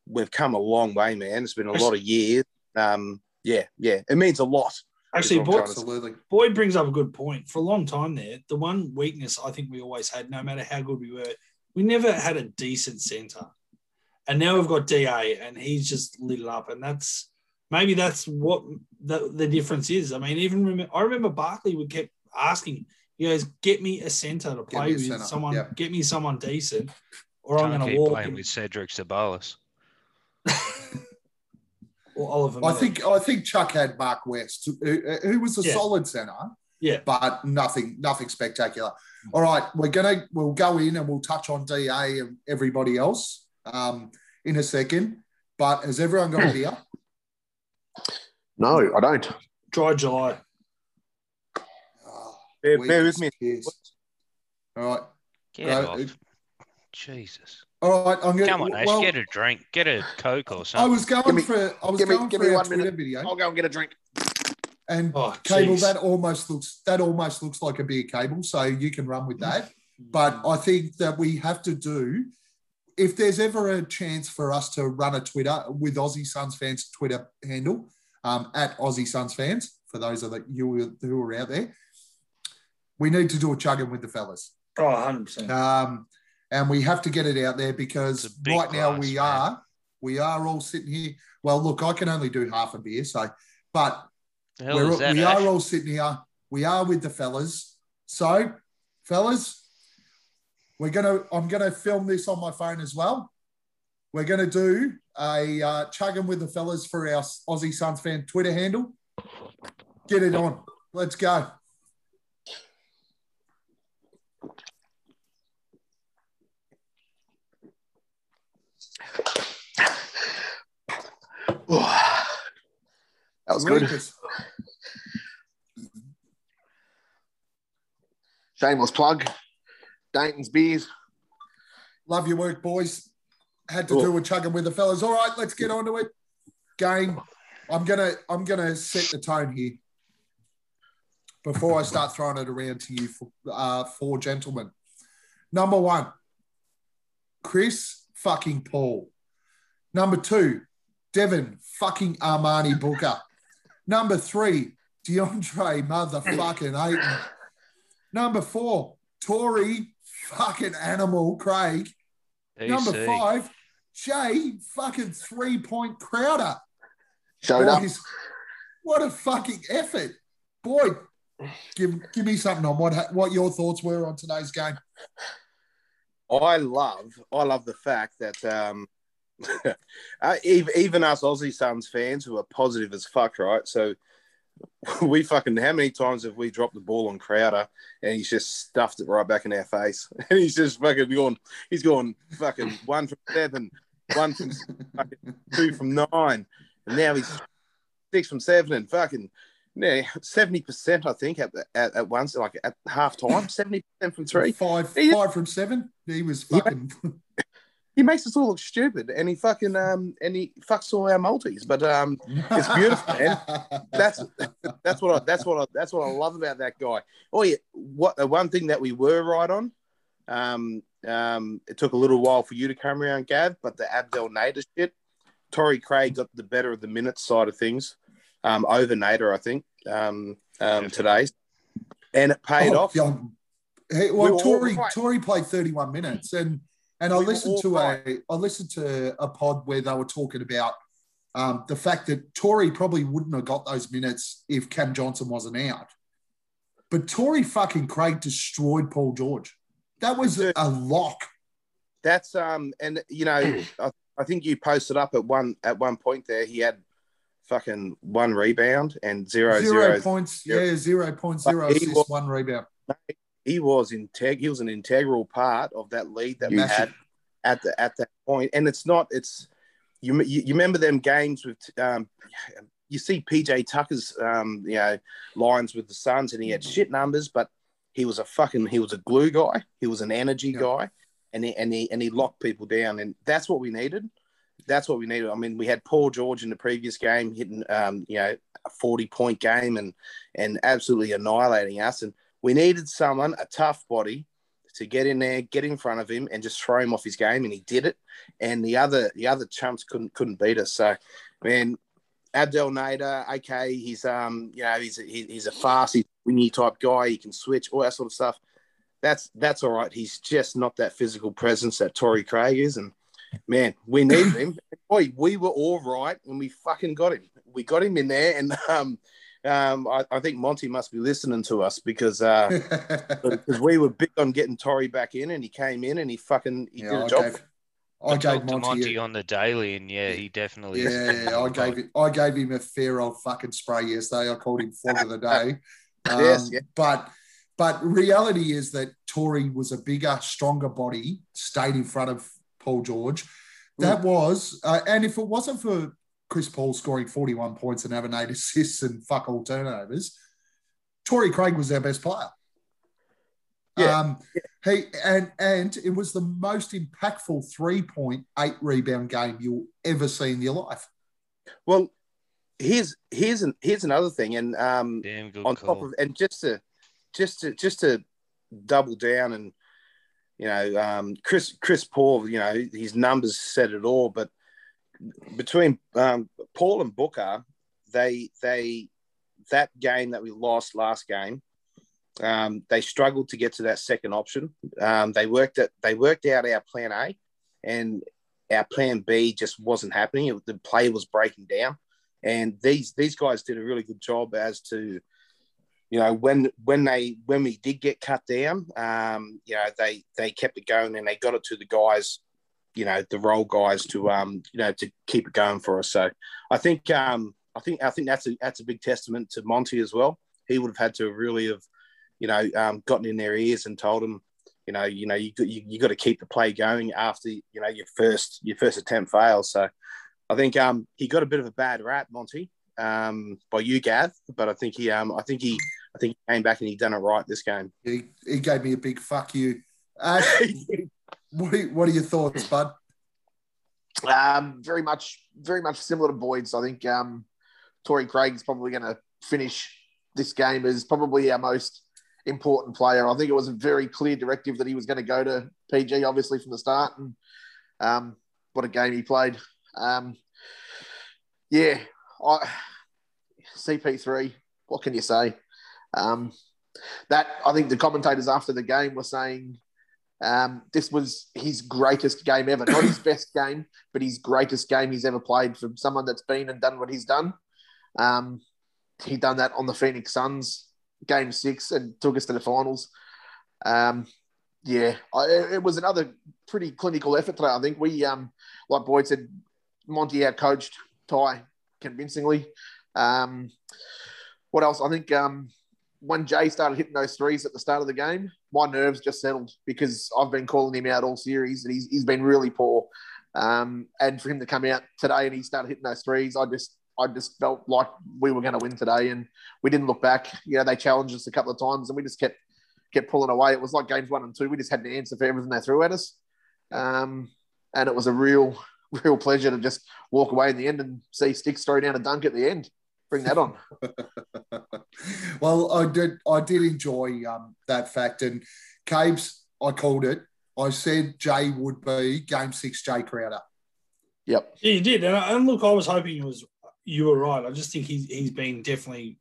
[SPEAKER 7] we've come a long way, man. It's been a lot of years. Um, yeah, yeah, it means a lot.
[SPEAKER 4] Actually,
[SPEAKER 7] That's what I'm
[SPEAKER 4] Boyd,
[SPEAKER 3] absolutely
[SPEAKER 4] Boyd brings up a good point. For a long time there, the one weakness I think we always had, no matter how good we were, we never had a decent centre. And now we've got DA, and he's just lit it up. And that's maybe that's what the, the difference is. I mean, even remember, I remember Barkley would kept asking, he goes, "Get me a centre to play with,
[SPEAKER 3] centre,
[SPEAKER 4] someone,
[SPEAKER 3] yeah.
[SPEAKER 4] get me someone decent, or I'm going to
[SPEAKER 5] keep
[SPEAKER 4] walk."
[SPEAKER 5] playing
[SPEAKER 4] and-
[SPEAKER 5] with Cedric Ceballos. [laughs]
[SPEAKER 4] or Oliver.
[SPEAKER 3] I think I think Chuck had Mark West, who, who was a
[SPEAKER 4] Yeah.
[SPEAKER 3] solid centre,
[SPEAKER 4] yeah,
[SPEAKER 3] but nothing nothing spectacular. All right, we're gonna we'll go in and we'll touch on DA and everybody else um, in a second. But has everyone got a beer?
[SPEAKER 6] No, I don't.
[SPEAKER 4] dry July.
[SPEAKER 3] Oh,
[SPEAKER 7] Bear, bear with me.
[SPEAKER 3] pissed. All right,
[SPEAKER 5] Get
[SPEAKER 3] Right,
[SPEAKER 5] off.
[SPEAKER 3] it-
[SPEAKER 5] Jesus.
[SPEAKER 3] all right. I'm gonna.
[SPEAKER 5] Come on, Ash,
[SPEAKER 3] well,
[SPEAKER 5] get a drink. Get a Coke or something.
[SPEAKER 3] I was going
[SPEAKER 6] me-
[SPEAKER 3] for I was
[SPEAKER 6] give me-
[SPEAKER 3] going
[SPEAKER 6] give
[SPEAKER 3] for
[SPEAKER 6] me one minute.
[SPEAKER 3] video,
[SPEAKER 6] I'll go and get a drink.
[SPEAKER 3] And
[SPEAKER 4] Oh,
[SPEAKER 3] cable
[SPEAKER 4] jeez.
[SPEAKER 3] that almost looks that almost looks like a beer cable, so you can run with that. But I think that we have to do if there's ever a chance for us to run a Twitter with Aussie Suns fans Twitter handle um, at Aussie Suns fans, for those of the, you who are out there, we need to do a chugging with the fellas.
[SPEAKER 4] Oh, 100%.
[SPEAKER 3] Um, and we have to get it out there because right now we
[SPEAKER 5] man.
[SPEAKER 3] are we are all sitting here. Well, look, I can only do half a beer, so but we're,
[SPEAKER 5] is that?
[SPEAKER 3] we
[SPEAKER 5] Ash?
[SPEAKER 3] are all sitting here. We are with the fellas. So, fellas, we're gonna. I'm gonna film this on my phone as well. We're gonna do a uh, chugging with the fellas for our Aussie Suns fan Twitter handle. Get it on. Let's go. [sighs] [sighs] [sighs]
[SPEAKER 6] that was good. [laughs] Shameless plug. Dayton's beers.
[SPEAKER 3] Love your work, boys. Had to
[SPEAKER 6] Cool.
[SPEAKER 3] do a chugging with the fellas. All right, let's get on to it. Game. I'm gonna I'm gonna set the tone here before I start throwing it around to you for, uh, four gentlemen. Number one, Chris fucking Paul. Number two, Devin fucking Armani Booker. Number three, DeAndre motherfucking Ayton. Number four, Torrey fucking animal Craig. Number five, Jay fucking three point Crowder.
[SPEAKER 6] Showed up.
[SPEAKER 3] Boys, what a fucking effort. Boy, give give me something on what what your thoughts were on today's game.
[SPEAKER 7] I love, I love the fact that um, [laughs] uh, even, even us Aussie Suns fans who are positive as fuck, right? So [laughs] we fucking, how many times have we dropped the ball on Crowder and he's just stuffed it right back in our face? [laughs] And he's just fucking gone, he's gone fucking one from seven, one from fucking two from nine, and now he's six from seven and fucking. Yeah, seventy percent, I think, at, at at once, like at half time, seventy percent from three.
[SPEAKER 3] Five
[SPEAKER 7] He-
[SPEAKER 3] five from seven. He was fucking
[SPEAKER 7] he makes us all look stupid and he fucking um and he fucks all our multis but um It's beautiful, man. [laughs] that's that's what I that's what I that's what I love about that guy oh yeah what the one thing that we were right on um um it took a little while for you to come around Gav but the Abdel Nader shit Torrey Craig got the better of the minutes side of things um over Nader I think um um today and it paid
[SPEAKER 3] Oh,
[SPEAKER 7] off
[SPEAKER 3] yeah. Hey, well,
[SPEAKER 7] were all
[SPEAKER 3] Torrey
[SPEAKER 7] right.
[SPEAKER 3] Torrey played 31 minutes, and and I listened to a I listened to a pod where they were talking about um, the fact that Torrey probably wouldn't have got those minutes if Cam Johnson wasn't out. But Torrey fucking Craig destroyed Paul George. That was
[SPEAKER 7] Dude.
[SPEAKER 3] a lock.
[SPEAKER 7] That's um, and you know, [clears throat] I, I think you posted up at one at one point there. He had fucking one rebound and zero
[SPEAKER 3] Zero
[SPEAKER 7] zero.
[SPEAKER 3] points.
[SPEAKER 7] zero.
[SPEAKER 3] Yeah, zero point zero assists,
[SPEAKER 7] was-
[SPEAKER 3] one rebound.
[SPEAKER 7] He was integ. He was an integral part of that lead that we
[SPEAKER 3] Massive.
[SPEAKER 7] had at the at that point. And it's not. It's you. You, you remember them games with um. You see PJ Tucker's um, you know, lines with the Suns, and he had shit numbers, but he was a fucking he was a glue guy. He was an energy
[SPEAKER 3] Yeah.
[SPEAKER 7] guy, and he and he and he locked people down, and that's what we needed. That's what we needed. I mean, we had Paul George in the previous game hitting um, you know a forty point game and and absolutely annihilating us, and we needed someone a tough body to get in there, get in front of him, and just throw him off his game, and he did it. And the other the other chumps couldn't couldn't beat us. So, man, Abdel Nader, okay, he's um, you know, he's a, he- he's a fast, he's a wingy type guy. He can switch, all that sort of stuff. That's that's all right. He's just not that physical presence that Torrey Craig is, and man, we needed him. [laughs] Boy, we were all right when we fucking got him. We got him in there, and um, um, I, I think Monty must be listening to us because uh, [laughs] because we were big on getting Torrey back in, and he came in and he fucking he
[SPEAKER 3] yeah,
[SPEAKER 7] did a
[SPEAKER 3] I
[SPEAKER 7] job.
[SPEAKER 3] gave, I
[SPEAKER 5] I
[SPEAKER 3] gave
[SPEAKER 5] talked to
[SPEAKER 3] Monty,
[SPEAKER 5] Monty
[SPEAKER 3] a-
[SPEAKER 5] on the daily, and yeah, he definitely. is.
[SPEAKER 3] Yeah, [laughs] I gave it. I gave him a fair old fucking spray yesterday. I called him flog of the [laughs] day. Um,
[SPEAKER 7] Yes, yeah.
[SPEAKER 3] But but reality is that Torrey was a bigger, stronger body, stayed in front of Paul George. That
[SPEAKER 7] Mm.
[SPEAKER 3] was, uh, and if it wasn't for Chris Paul scoring 41 points and having eight [laughs] assists and fuck all turnovers, Torrey Craig was our best player.
[SPEAKER 7] Yeah.
[SPEAKER 3] Um, he and and it was the most impactful three point eight rebound game you'll ever see in your life.
[SPEAKER 7] Well, here's here's an here's another thing, and um,
[SPEAKER 5] Damn good
[SPEAKER 7] on
[SPEAKER 5] call.
[SPEAKER 7] top of and just to just to just to double down and you know, um, Chris Chris Paul, you know, his numbers said it all. But between um, Paul and Booker, they they that game that we lost last game, um, they struggled to get to that second option. Um, they worked at they worked out our plan A, and our plan B just wasn't happening. It, the play was breaking down, and these these guys did a really good job as to you know when when they when we did get cut down um you know they they kept it going and they got it to the guys you know the role guys to um you know to keep it going for us so i think um i think i think that's a that's a big testament to monty as well he would have had to really have you know um, gotten in their ears and told them you know you know you, you, you got to keep the play going after you know your first your first attempt fails so i think um he got a bit of a bad rap monty um by you gav but i think he um i think he I think he came back and he done it right this game.
[SPEAKER 3] He, he gave me a big fuck you. [laughs] Ash, what, are, what are your thoughts, bud?
[SPEAKER 6] Um, very much, very much similar to Boyd's. I think um, Torrey Craig's probably going to finish this game as probably our most important player. I think it was a very clear directive that he was going to go to PG, obviously from the start, and um, what a game he played. Um, yeah, I, CP3. What can you say? Um, that I think the commentators after the game were saying um, this was his greatest game ever. Not his best game, but his greatest game he's ever played from someone that's been and done what he's done. Um, he done that on the Phoenix Suns game six and took us to the finals. Um, yeah, I, it was another pretty clinical effort today. I think we, um, like Boyd said, Monty out coached Ty convincingly. Um, what else? I think um, when Jay started hitting those threes at the start of the game, my nerves just settled because I've been calling him out all series and he's, he's been really poor. Um, and for him to come out today and he started hitting those threes, I just I just felt like we were going to win today, and we didn't look back. You know, they challenged us a couple of times, and we just kept kept pulling away. It was like games one and two; we just had an answer for everything they threw at us, um, and it was a real [laughs] real pleasure to just walk away in the end and see Sticks throw down a dunk at the end bring that on. [laughs]
[SPEAKER 3] well, I did. I did enjoy um, that fact, and Caves. I called it. I said Jay would be Game Six. Jay Crowder.
[SPEAKER 6] Yep.
[SPEAKER 4] Yeah, you did, and, and look, I was hoping it was you were right. I just think he's he's been definitely,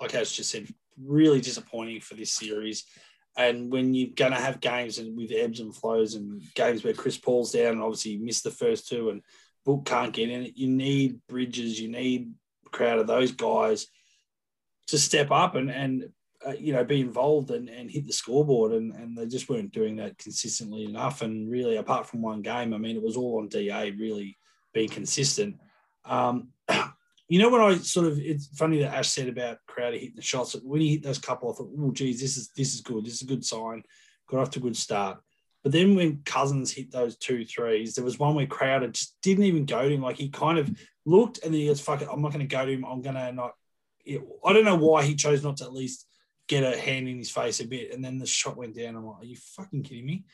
[SPEAKER 4] like Ash just said, really disappointing for this series. And when you're going to have games and with ebbs and flows and games where Chris Paul's down and obviously missed the first two and Book can't get in it, you need Bridges, you need crowd of those guys to step up and and uh, you know be involved and, and hit the scoreboard. And, and they just weren't doing that consistently enough. And really apart from one game i mean it was all on da really being consistent. Um, [clears throat] you know when i sort of it's funny that ash said about crowder hitting the shots when he hit those couple i thought oh geez this is this is good. This is a good sign. Got off to a good start. But then when Cousins hit those two threes, there was one where Crowder just didn't even go to him. Like he kind of looked and then he goes, fuck it, I'm not going to go to him. I'm going to not. I don't know why he chose not to at least get a hand in his face a bit. And then the shot went down. I'm like, are you fucking kidding me?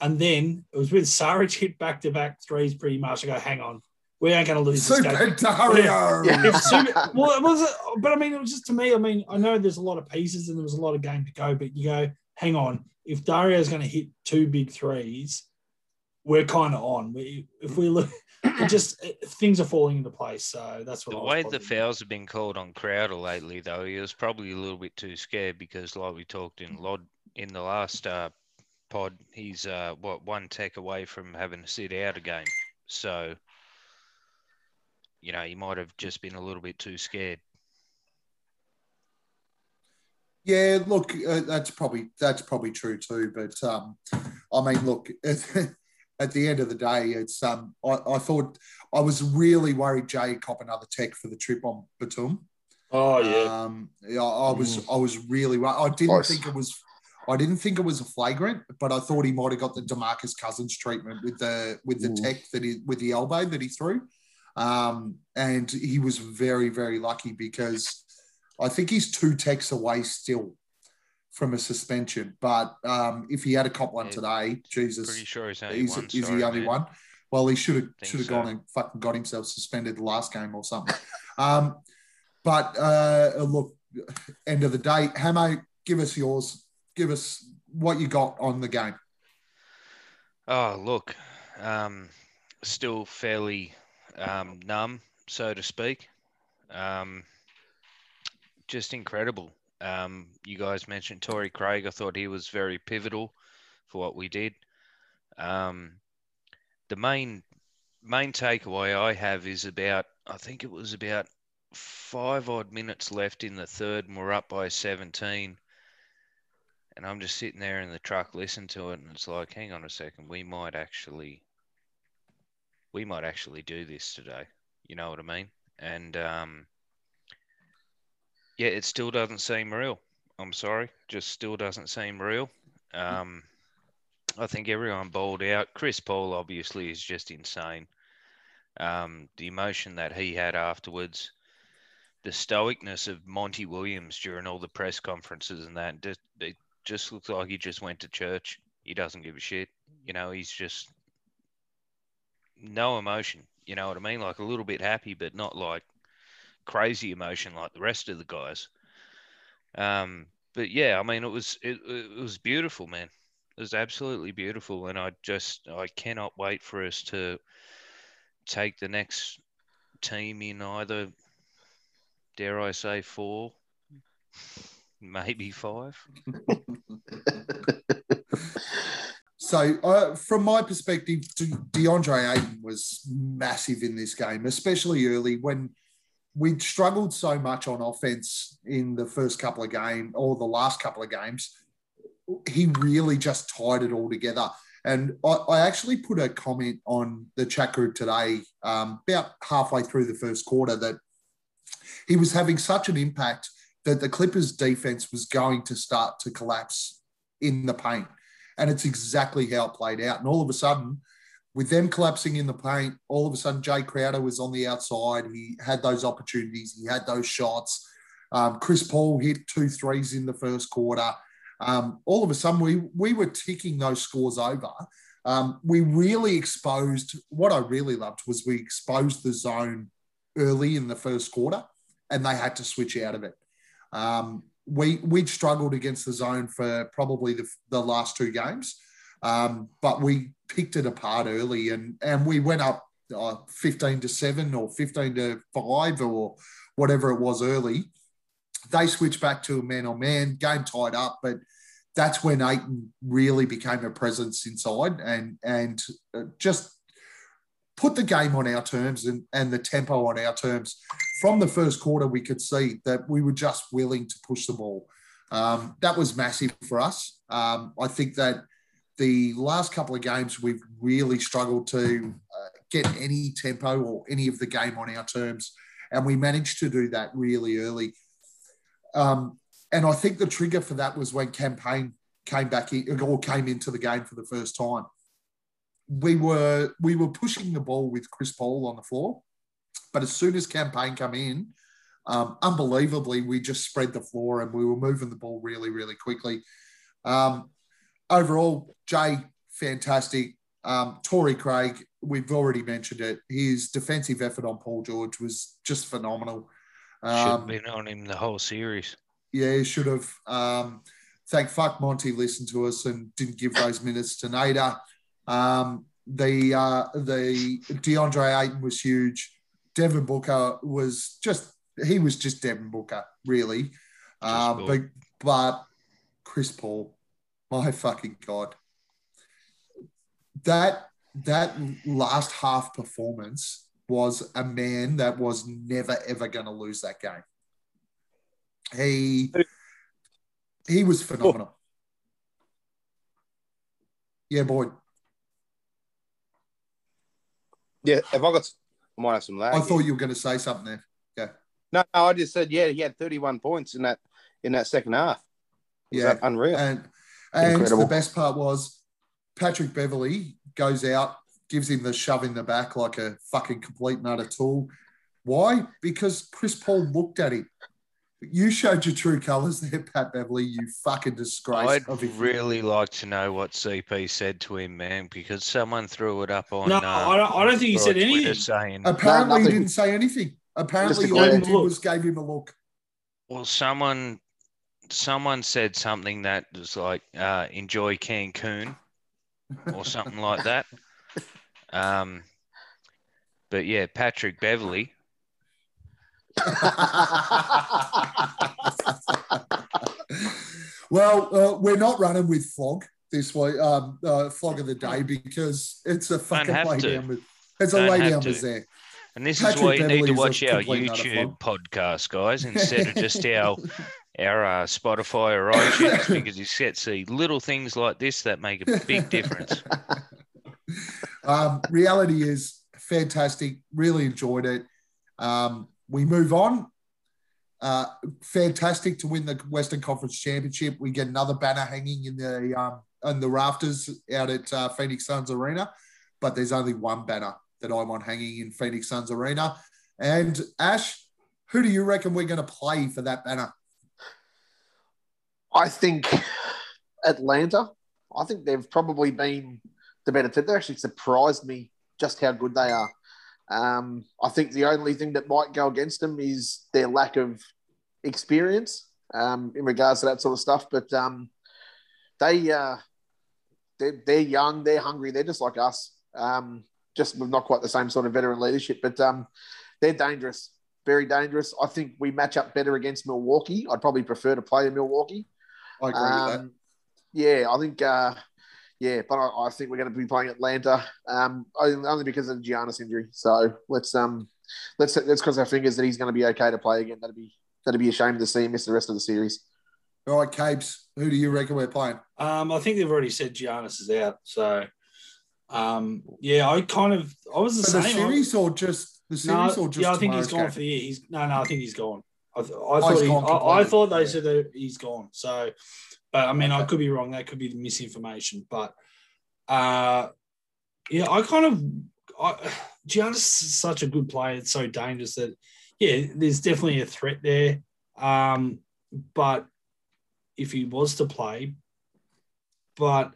[SPEAKER 4] And then it was with Saric hit back to back threes pretty much. I go, hang on, we ain't going to lose
[SPEAKER 3] Super
[SPEAKER 4] this game.
[SPEAKER 3] Dario.
[SPEAKER 4] Yeah. Super, well, it was, but I mean, it was just to me. I mean, I know there's a lot of pieces and there was a lot of game to go, but you go, hang on, if Dario's going to hit two big threes, we're kind of on. We, if we look, just things are falling into place. So that's what
[SPEAKER 5] the
[SPEAKER 4] I
[SPEAKER 5] way the
[SPEAKER 4] probably-
[SPEAKER 5] fouls have been called on Crowder lately, though, he was probably a little bit too scared because, like we talked in Lod in the last uh, pod, he's uh, what one tech away from having to sit out a game. So, you know, he might have just been a little bit too scared.
[SPEAKER 3] Yeah, look, uh, that's probably that's probably true too. But um, I mean, look, [laughs] at the end of the day, it's um, I, I thought I was really worried Jay cop another tech for the trip on Batum.
[SPEAKER 4] Oh yeah,
[SPEAKER 3] Um, yeah, I was I was really I didn't
[SPEAKER 6] Close.
[SPEAKER 3] think it was I didn't think it was a flagrant, but I thought he might have got the Demarcus Cousins treatment with the with the
[SPEAKER 6] Ooh.
[SPEAKER 3] tech that he with the elbow that he threw. Um, and he was very very lucky because I think he's two techs away still from a suspension. But um, if he had a cop one
[SPEAKER 5] Yeah,
[SPEAKER 3] today, Jesus,
[SPEAKER 5] Pretty sure he's only
[SPEAKER 3] is
[SPEAKER 5] sorry,
[SPEAKER 3] only
[SPEAKER 5] man.
[SPEAKER 3] one? Well, he should have should have
[SPEAKER 5] so.
[SPEAKER 3] gone and fucking got himself suspended the last game or something. [laughs] um, but uh, look, end of the day, Hamo, give us yours. Give us what you got on the game.
[SPEAKER 5] Oh, look, um, still fairly um, numb, so to speak. Um, just incredible. Um, you guys mentioned Torrey Craig. I thought he was very pivotal for what we did. Um, the main main takeaway I have is about I think it was about five odd minutes left in the third, and we're up by 17. And I'm just sitting there in the truck, listening to it, and it's like, hang on a second, we might actually, we might actually do this today. You know what I mean? And um, yeah, it still doesn't seem real. I'm sorry, just still doesn't seem real. Um, I think everyone bowled out. Chris Paul obviously is just insane. Um, the emotion that he had afterwards, the stoicness of Monty Williams during all the press conferences and that, just, it just looks like he just went to church. He doesn't give a shit. You know, he's just no emotion. You know what I mean? Like a little bit happy, but not like crazy emotion like the rest of the guys. Um, but yeah, I mean, it was it, it was beautiful, man. It was absolutely beautiful, and I just I cannot wait for us to take the next team in either, dare I say, four, [laughs] maybe five. [laughs]
[SPEAKER 3] So, uh, from my perspective, De- DeAndre Ayton was massive in this game, especially early when we'd struggled so much on offense in the first couple of games or the last couple of games. He really just tied it all together. And I, I actually put a comment on the chat group today, um, about halfway through the first quarter, that he was having such an impact that the Clippers defense was going to start to collapse in the paint. And it's exactly how it played out. And all of a sudden, with them collapsing in the paint, all of a sudden Jay Crowder was on the outside. He had those opportunities, he had those shots. Um, Chris Paul hit two threes in the first quarter. Um, all of a sudden, we we were ticking those scores over. Um, we really exposed what I really loved was we exposed the zone early in the first quarter, and they had to switch out of it. Um, we we'd struggled against the zone for probably the, the last two games, um, but we picked it apart early, and and we went up uh, fifteen to seven or fifteen to five or whatever it was early. They switched back to a man on man, game tied up, but that's when Ayton really became a presence inside and and uh, just put the game on our terms and, and the tempo on our terms. From the first quarter, we could see that we were just willing to push the ball. Um, that was massive for us. Um, I think that the last couple of games, we've really struggled to uh, get any tempo or any of the game on our terms. And we managed to do that really early. Um, and I think the trigger for that was when Cam Payne came back in or came into the game for the first time we were we were pushing the ball with Chris Paul on the floor, but as soon as Cam Payne come in, um, unbelievably we just spread the floor and we were moving the ball really really quickly. Um, overall, Jay fantastic. Um, Torrey Craig, we've already mentioned it. His defensive effort on Paul George was just phenomenal.
[SPEAKER 5] Should have
[SPEAKER 3] Um,
[SPEAKER 5] been on him the whole series.
[SPEAKER 3] yeah, he should have. Um, thank fuck Monty listened to us and didn't give those minutes to Nader. Um, the uh, the DeAndre Ayton was huge. Devin Booker was just he was just Devin Booker really. Um,
[SPEAKER 5] cool.
[SPEAKER 3] but but Chris Paul, my fucking god, that that last half performance was a man that was never ever going to lose that game. He he was phenomenal. Yeah, boy.
[SPEAKER 7] Yeah, have I got? I might have some lag.
[SPEAKER 3] I thought you were going to say something there. Yeah.
[SPEAKER 7] No, no, I just said yeah. He had 31 points in that in that second half. Was
[SPEAKER 3] Yeah.
[SPEAKER 7] unreal?
[SPEAKER 3] And and
[SPEAKER 7] Incredible.
[SPEAKER 3] the best part was Patrick Beverley goes out, gives him the shove in the back like a fucking complete nut of tool. Why? Because Chris Paul looked at him. You showed your true colours there, Pat Beverley. You fucking disgrace
[SPEAKER 5] I'd
[SPEAKER 3] of a
[SPEAKER 5] really like to know what CP said to him, man, because someone threw it up on.
[SPEAKER 4] No,
[SPEAKER 5] uh,
[SPEAKER 4] I don't- I don't think he said
[SPEAKER 5] Twitter
[SPEAKER 4] anything.
[SPEAKER 5] Saying,
[SPEAKER 3] Apparently, he didn't say anything. Apparently,
[SPEAKER 6] Just
[SPEAKER 3] all he did was gave him a look.
[SPEAKER 5] well, someone, someone said something that was like, uh, "Enjoy Cancun," or something like that. [laughs] Um, but yeah, Patrick Beverley. [laughs]
[SPEAKER 3] well, uh, we're not running with flog this way, um, uh, flog of the day, because it's a fucking lay
[SPEAKER 5] to.
[SPEAKER 3] down with. It's a
[SPEAKER 5] Don't
[SPEAKER 3] lay
[SPEAKER 5] have
[SPEAKER 3] down
[SPEAKER 5] to.
[SPEAKER 3] with there.
[SPEAKER 5] And this
[SPEAKER 3] Patrick
[SPEAKER 5] is why you need to watch our YouTube podcast, guys, instead of just [laughs] our our uh, Spotify or iTunes, because you get see little things like this that make a big difference. [laughs]
[SPEAKER 3] um, reality is fantastic. Really enjoyed it. Um, we move on. Uh, fantastic to win the Western Conference Championship. We get another banner hanging in the um, in the rafters out at uh, Phoenix Suns Arena, but there's only one banner that I want hanging in Phoenix Suns Arena. And Ash, who do you reckon we're going to play for that banner?
[SPEAKER 6] I think Atlanta. I think they've probably been the better team. They actually surprised me just how good they are. Um, I think the only thing that might go against them is their lack of experience um, in regards to that sort of stuff. But um, they uh, they're, they're young, they're hungry, they're just like us. Um, just not quite the same sort of veteran leadership, but um, they're dangerous, very dangerous. I think we match up better against Milwaukee. I'd probably prefer to play Milwaukee.
[SPEAKER 3] I agree with that.
[SPEAKER 6] Um, yeah, I think. Uh, yeah, but I, I think we're going to be playing Atlanta um, only because of the Giannis injury. So let's um let's let's cross our fingers that he's going to be okay to play again. That'd be that'd be a shame to see him miss the rest of the series.
[SPEAKER 3] All right, Capes, who do you reckon we're playing?
[SPEAKER 4] Um, I think they've already said Giannis is out. So, um, yeah, I kind of I was the
[SPEAKER 3] For the
[SPEAKER 4] same.
[SPEAKER 3] series or just the
[SPEAKER 4] No,
[SPEAKER 3] series or just
[SPEAKER 4] yeah, I think he's
[SPEAKER 3] tomorrow's
[SPEAKER 4] gone
[SPEAKER 3] game?
[SPEAKER 4] for the year. He's no, no, I think he's gone. I, th- I thought he, I, I thought they said that he's gone. So, but I mean, I could be wrong. That could be the misinformation. But uh, yeah, I kind of I, Giannis is such a good player. It's so dangerous that yeah, there's definitely a threat there. Um, but if he was to play, but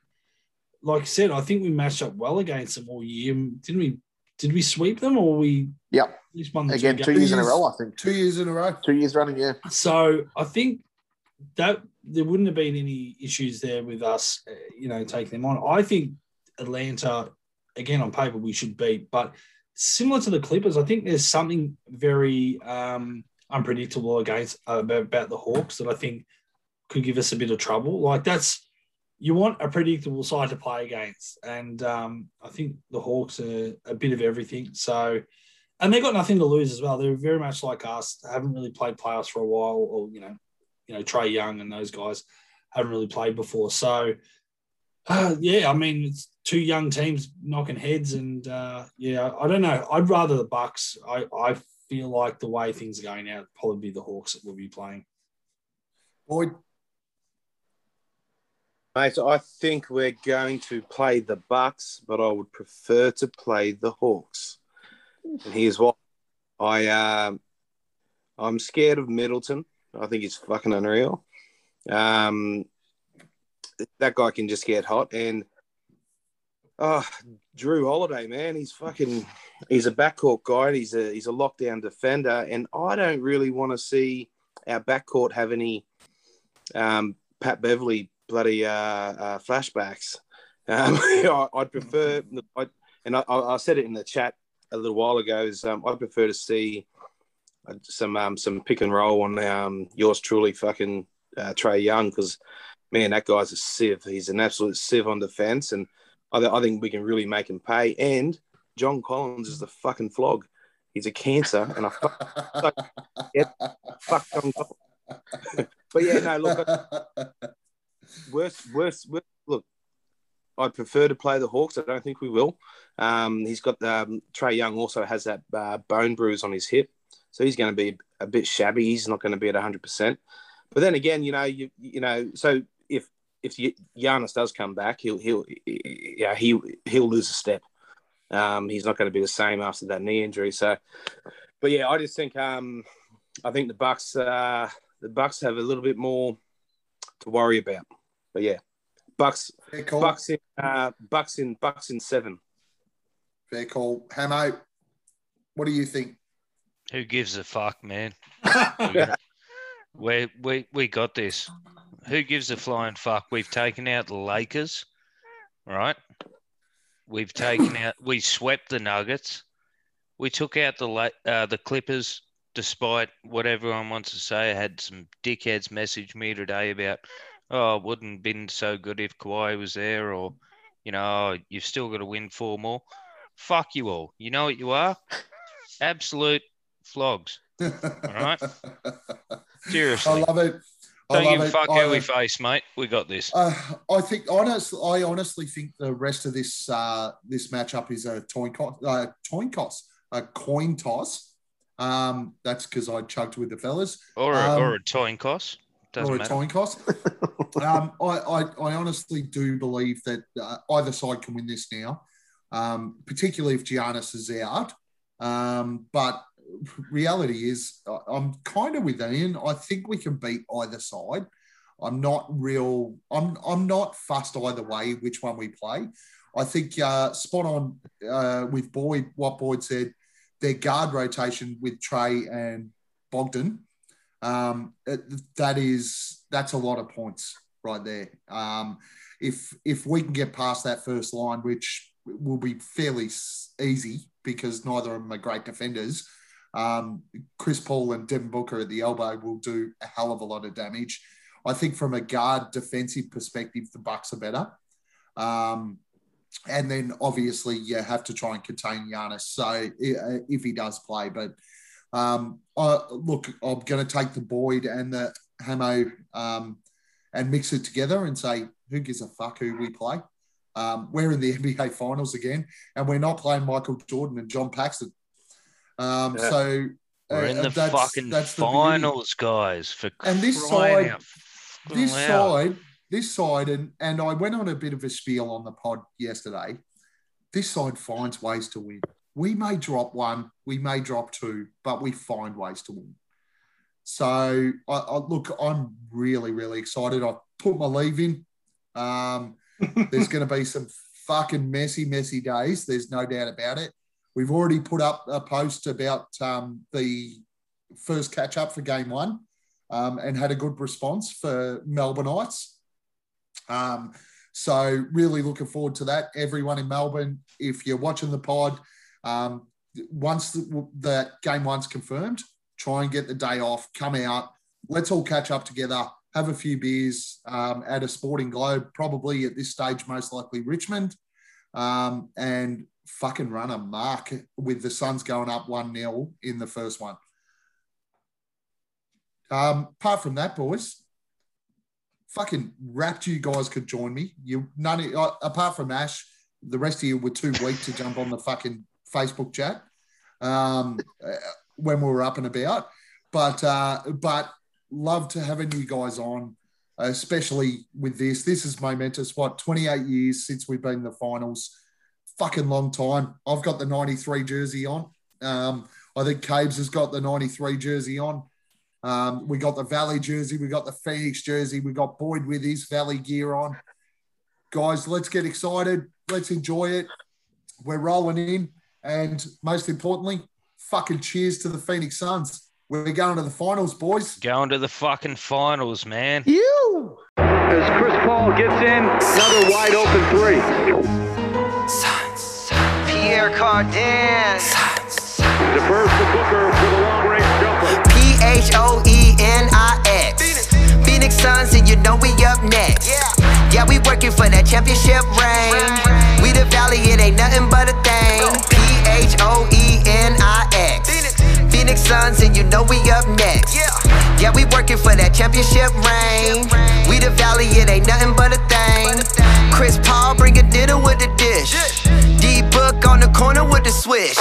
[SPEAKER 4] like I said, I think we matched up well against them all year. Didn't we? Did we sweep them or we
[SPEAKER 6] Yep,
[SPEAKER 4] at least won the
[SPEAKER 6] again,
[SPEAKER 4] two
[SPEAKER 6] two
[SPEAKER 4] games?
[SPEAKER 6] years in a row. I think
[SPEAKER 3] Two years in a row.
[SPEAKER 6] two years running. Yeah,
[SPEAKER 4] So I think that there wouldn't have been any issues there with us, uh, you know, taking them on. I think Atlanta, again on paper, we should beat, but similar to the Clippers, I think there's something very um, unpredictable against uh, about, about the Hawks that I think could give us a bit of trouble. Like that's you want a predictable side to play against, and um, I think the Hawks are a bit of everything. So. And they've got nothing to lose as well. They're very much like us. They Haven't really played playoffs for a while, or you know, you know Trae Young and those guys haven't really played before. So, uh, yeah, I mean, it's two young teams knocking heads, and uh, yeah, I don't know. I'd rather the Bucks. I, I feel like the way things are going out, probably be the Hawks that will be playing.
[SPEAKER 3] Boyd,
[SPEAKER 7] Mate, I think we're going to play the Bucks, but I would prefer to play the Hawks. And here's what I um, I'm scared of Middleton. I think he's fucking unreal. Um, that guy can just get hot, and oh, Jrue Holiday, man, he's fucking he's a backcourt guy. He's a he's a lockdown defender, and I don't really want to see our backcourt have any um, Pat Beverley bloody uh, uh, flashbacks. [laughs] Um, I, I'd prefer, I, and I, I said it in the chat a little while ago, is um, I'd prefer to see uh, some um, some pick and roll on um, yours truly, fucking uh, Trae Young, because man, that guy's a sieve. He's an absolute sieve on defense, and I, th- I think we can really make him pay. And John Collins is the fucking flog. He's a cancer, and I fuck, fuck John Collins. but yeah, no, look, worst, worst, look, I'd prefer to play the Hawks. I don't think we will. Um, he's got um, Trae Young also has that uh, bone bruise on his hip, so he's going to be a bit shabby. He's not going to be at 100. percent But then again, you know, you you know, so if if Giannis does come back, he'll he'll yeah he he'll lose a step. Um, he's not going to be the same after that knee injury. So, but yeah, I just think um, I think the Bucks uh, the Bucks have a little bit more to worry about. But yeah, Bucks
[SPEAKER 3] Fair call.
[SPEAKER 7] Bucks in uh, Bucks in Bucks in seven.
[SPEAKER 3] Fair call. Hamo, what do you think?
[SPEAKER 5] Who gives a fuck, man? [laughs] we we we got this. Who gives a flying fuck? We've taken out the Lakers, right? We've taken out. We swept the Nuggets. We took out the La- uh, the Clippers, despite what everyone wants to say. I had some dickheads message me today about, oh, it wouldn't have been so good if Kawhi was there, or you know, oh, you've still got to win four more. Fuck you all. You know what you are? [laughs] Absolute flogs. All right. [laughs] Seriously.
[SPEAKER 3] I love it. I
[SPEAKER 5] Don't give a fuck
[SPEAKER 3] I-
[SPEAKER 5] how we face, mate. We got this.
[SPEAKER 3] Uh, I think honestly, I honestly think the rest of this uh, this matchup is a coin toss, uh, coin toss, a coin toss. Um, that's because I chugged with the fellas,
[SPEAKER 5] Or a,
[SPEAKER 3] um,
[SPEAKER 5] or a toin cost. Doesn't
[SPEAKER 3] or a
[SPEAKER 5] matter.
[SPEAKER 3] coin toss. [laughs] um, I, I I honestly do believe that uh, either side can win this now, um, particularly if Giannis is out. Um, but reality is, I- I'm kind of with Ian. I think we can beat either side. I'm not real. I'm I'm not fussed either way which one we play. I think uh, spot on uh, with Boyd. What Boyd said, their guard rotation with Trey and Bogdan. Um, that is that's a lot of points right there. Um, if if we can get past that first line, which will be fairly easy because neither of them are great defenders. Um, Chris Paul and Devin Booker at the elbow will do a hell of a lot of damage. I think from a guard defensive perspective, the Bucks are better. Um, and then obviously you have to try and contain Giannis. So if he does play, but um, I, look, I'm going to take the Boyd and the Hamo um, and mix it together and say who gives a fuck who we play. Um, we're in the [laughs] NBA Finals again, and we're not playing Michael Jordan and John Paxson. Um,
[SPEAKER 6] Yeah.
[SPEAKER 3] So
[SPEAKER 5] We're in
[SPEAKER 3] uh,
[SPEAKER 5] the
[SPEAKER 3] that's-
[SPEAKER 5] fucking
[SPEAKER 3] that's the beauty.
[SPEAKER 5] finals, guys. For
[SPEAKER 3] And this side-
[SPEAKER 5] out
[SPEAKER 3] this
[SPEAKER 5] loud.
[SPEAKER 3] side, this side, and and I went on a bit of a spiel on the pod yesterday. This side finds ways to win. We may drop one, we may drop two, but we find ways to win. So I, I look, I'm really, really excited. I put my leave in. Um, [laughs] there's going to be some fucking messy, messy days. There's no doubt about it. We've already put up a post about um, the first catch up for game one um, and had a good response for Melbourneites. Um, so really looking forward to that. Everyone in Melbourne, if you're watching the pod, um, once the, game one's confirmed, try and get the day off, come out, let's all catch up together, have a few beers um, at a sporting globe, probably at this stage, most likely Richmond, um, and fucking run a mark with the Suns going up 1 0 in the first one. Um, apart from that, boys, fucking wrapped you guys could join me. You none of, uh, apart from Ash, the rest of you were too weak to jump on the fucking Facebook chat um, uh, when we were up and about. But uh, but love to having you guys on, especially with this. This is momentous. What twenty eight years since we've been in the finals. Fucking long time. I've got the ninety three jersey on. Um, I think Cabes has got the ninety three jersey on. Um, we got the Valley jersey, we got the Phoenix jersey, we got Boyd with his Valley gear on. Guys, let's get excited. Let's enjoy it. We're rolling in. And most importantly, fucking cheers to the Phoenix Suns. We're going to the finals, boys.
[SPEAKER 5] Going to the fucking finals, man.
[SPEAKER 6] You.
[SPEAKER 1] As Chris Paul gets in, another wide open three. Suns.
[SPEAKER 2] Pierre Cardin. Suns.
[SPEAKER 1] Defers to Booker for the long range jumper.
[SPEAKER 2] P H O E N I X. Phoenix Suns, and you know we up next. Yeah, we working for that championship ring. We the valley, it ain't nothing but a thing. H O E N I X. Phoenix Suns, and you know we up next. Yeah, we working for that championship ring. We the valley, it ain't nothing but a thing. Chris Paul bring a dinner with the dish. D Book on the corner with the swish.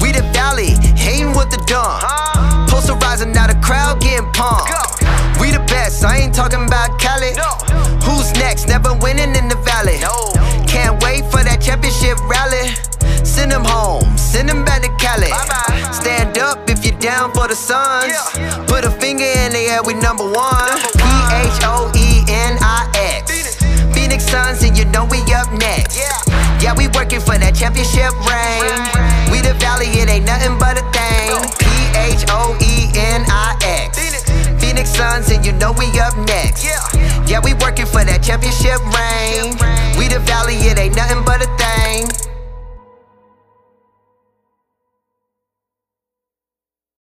[SPEAKER 2] We the valley, hating with the dumb. Posterizing now the crowd getting pumped. We the best, I ain't talking about Cali. Who's next? Never winning in the valley. Can't wait for that championship rally. Send them home, send them back to Cali. Stand up if you're down for the Suns. Put a finger in the air, we number one. P H O E N I X. Phoenix Suns, and you know we up next. Yeah, we working for that championship ring. We the valley, it ain't nothing but a thing. P H O E N I X. Phoenix Suns, and you know we up next. Yeah, we working for that championship ring. We the valley, it ain't nothing but a thing.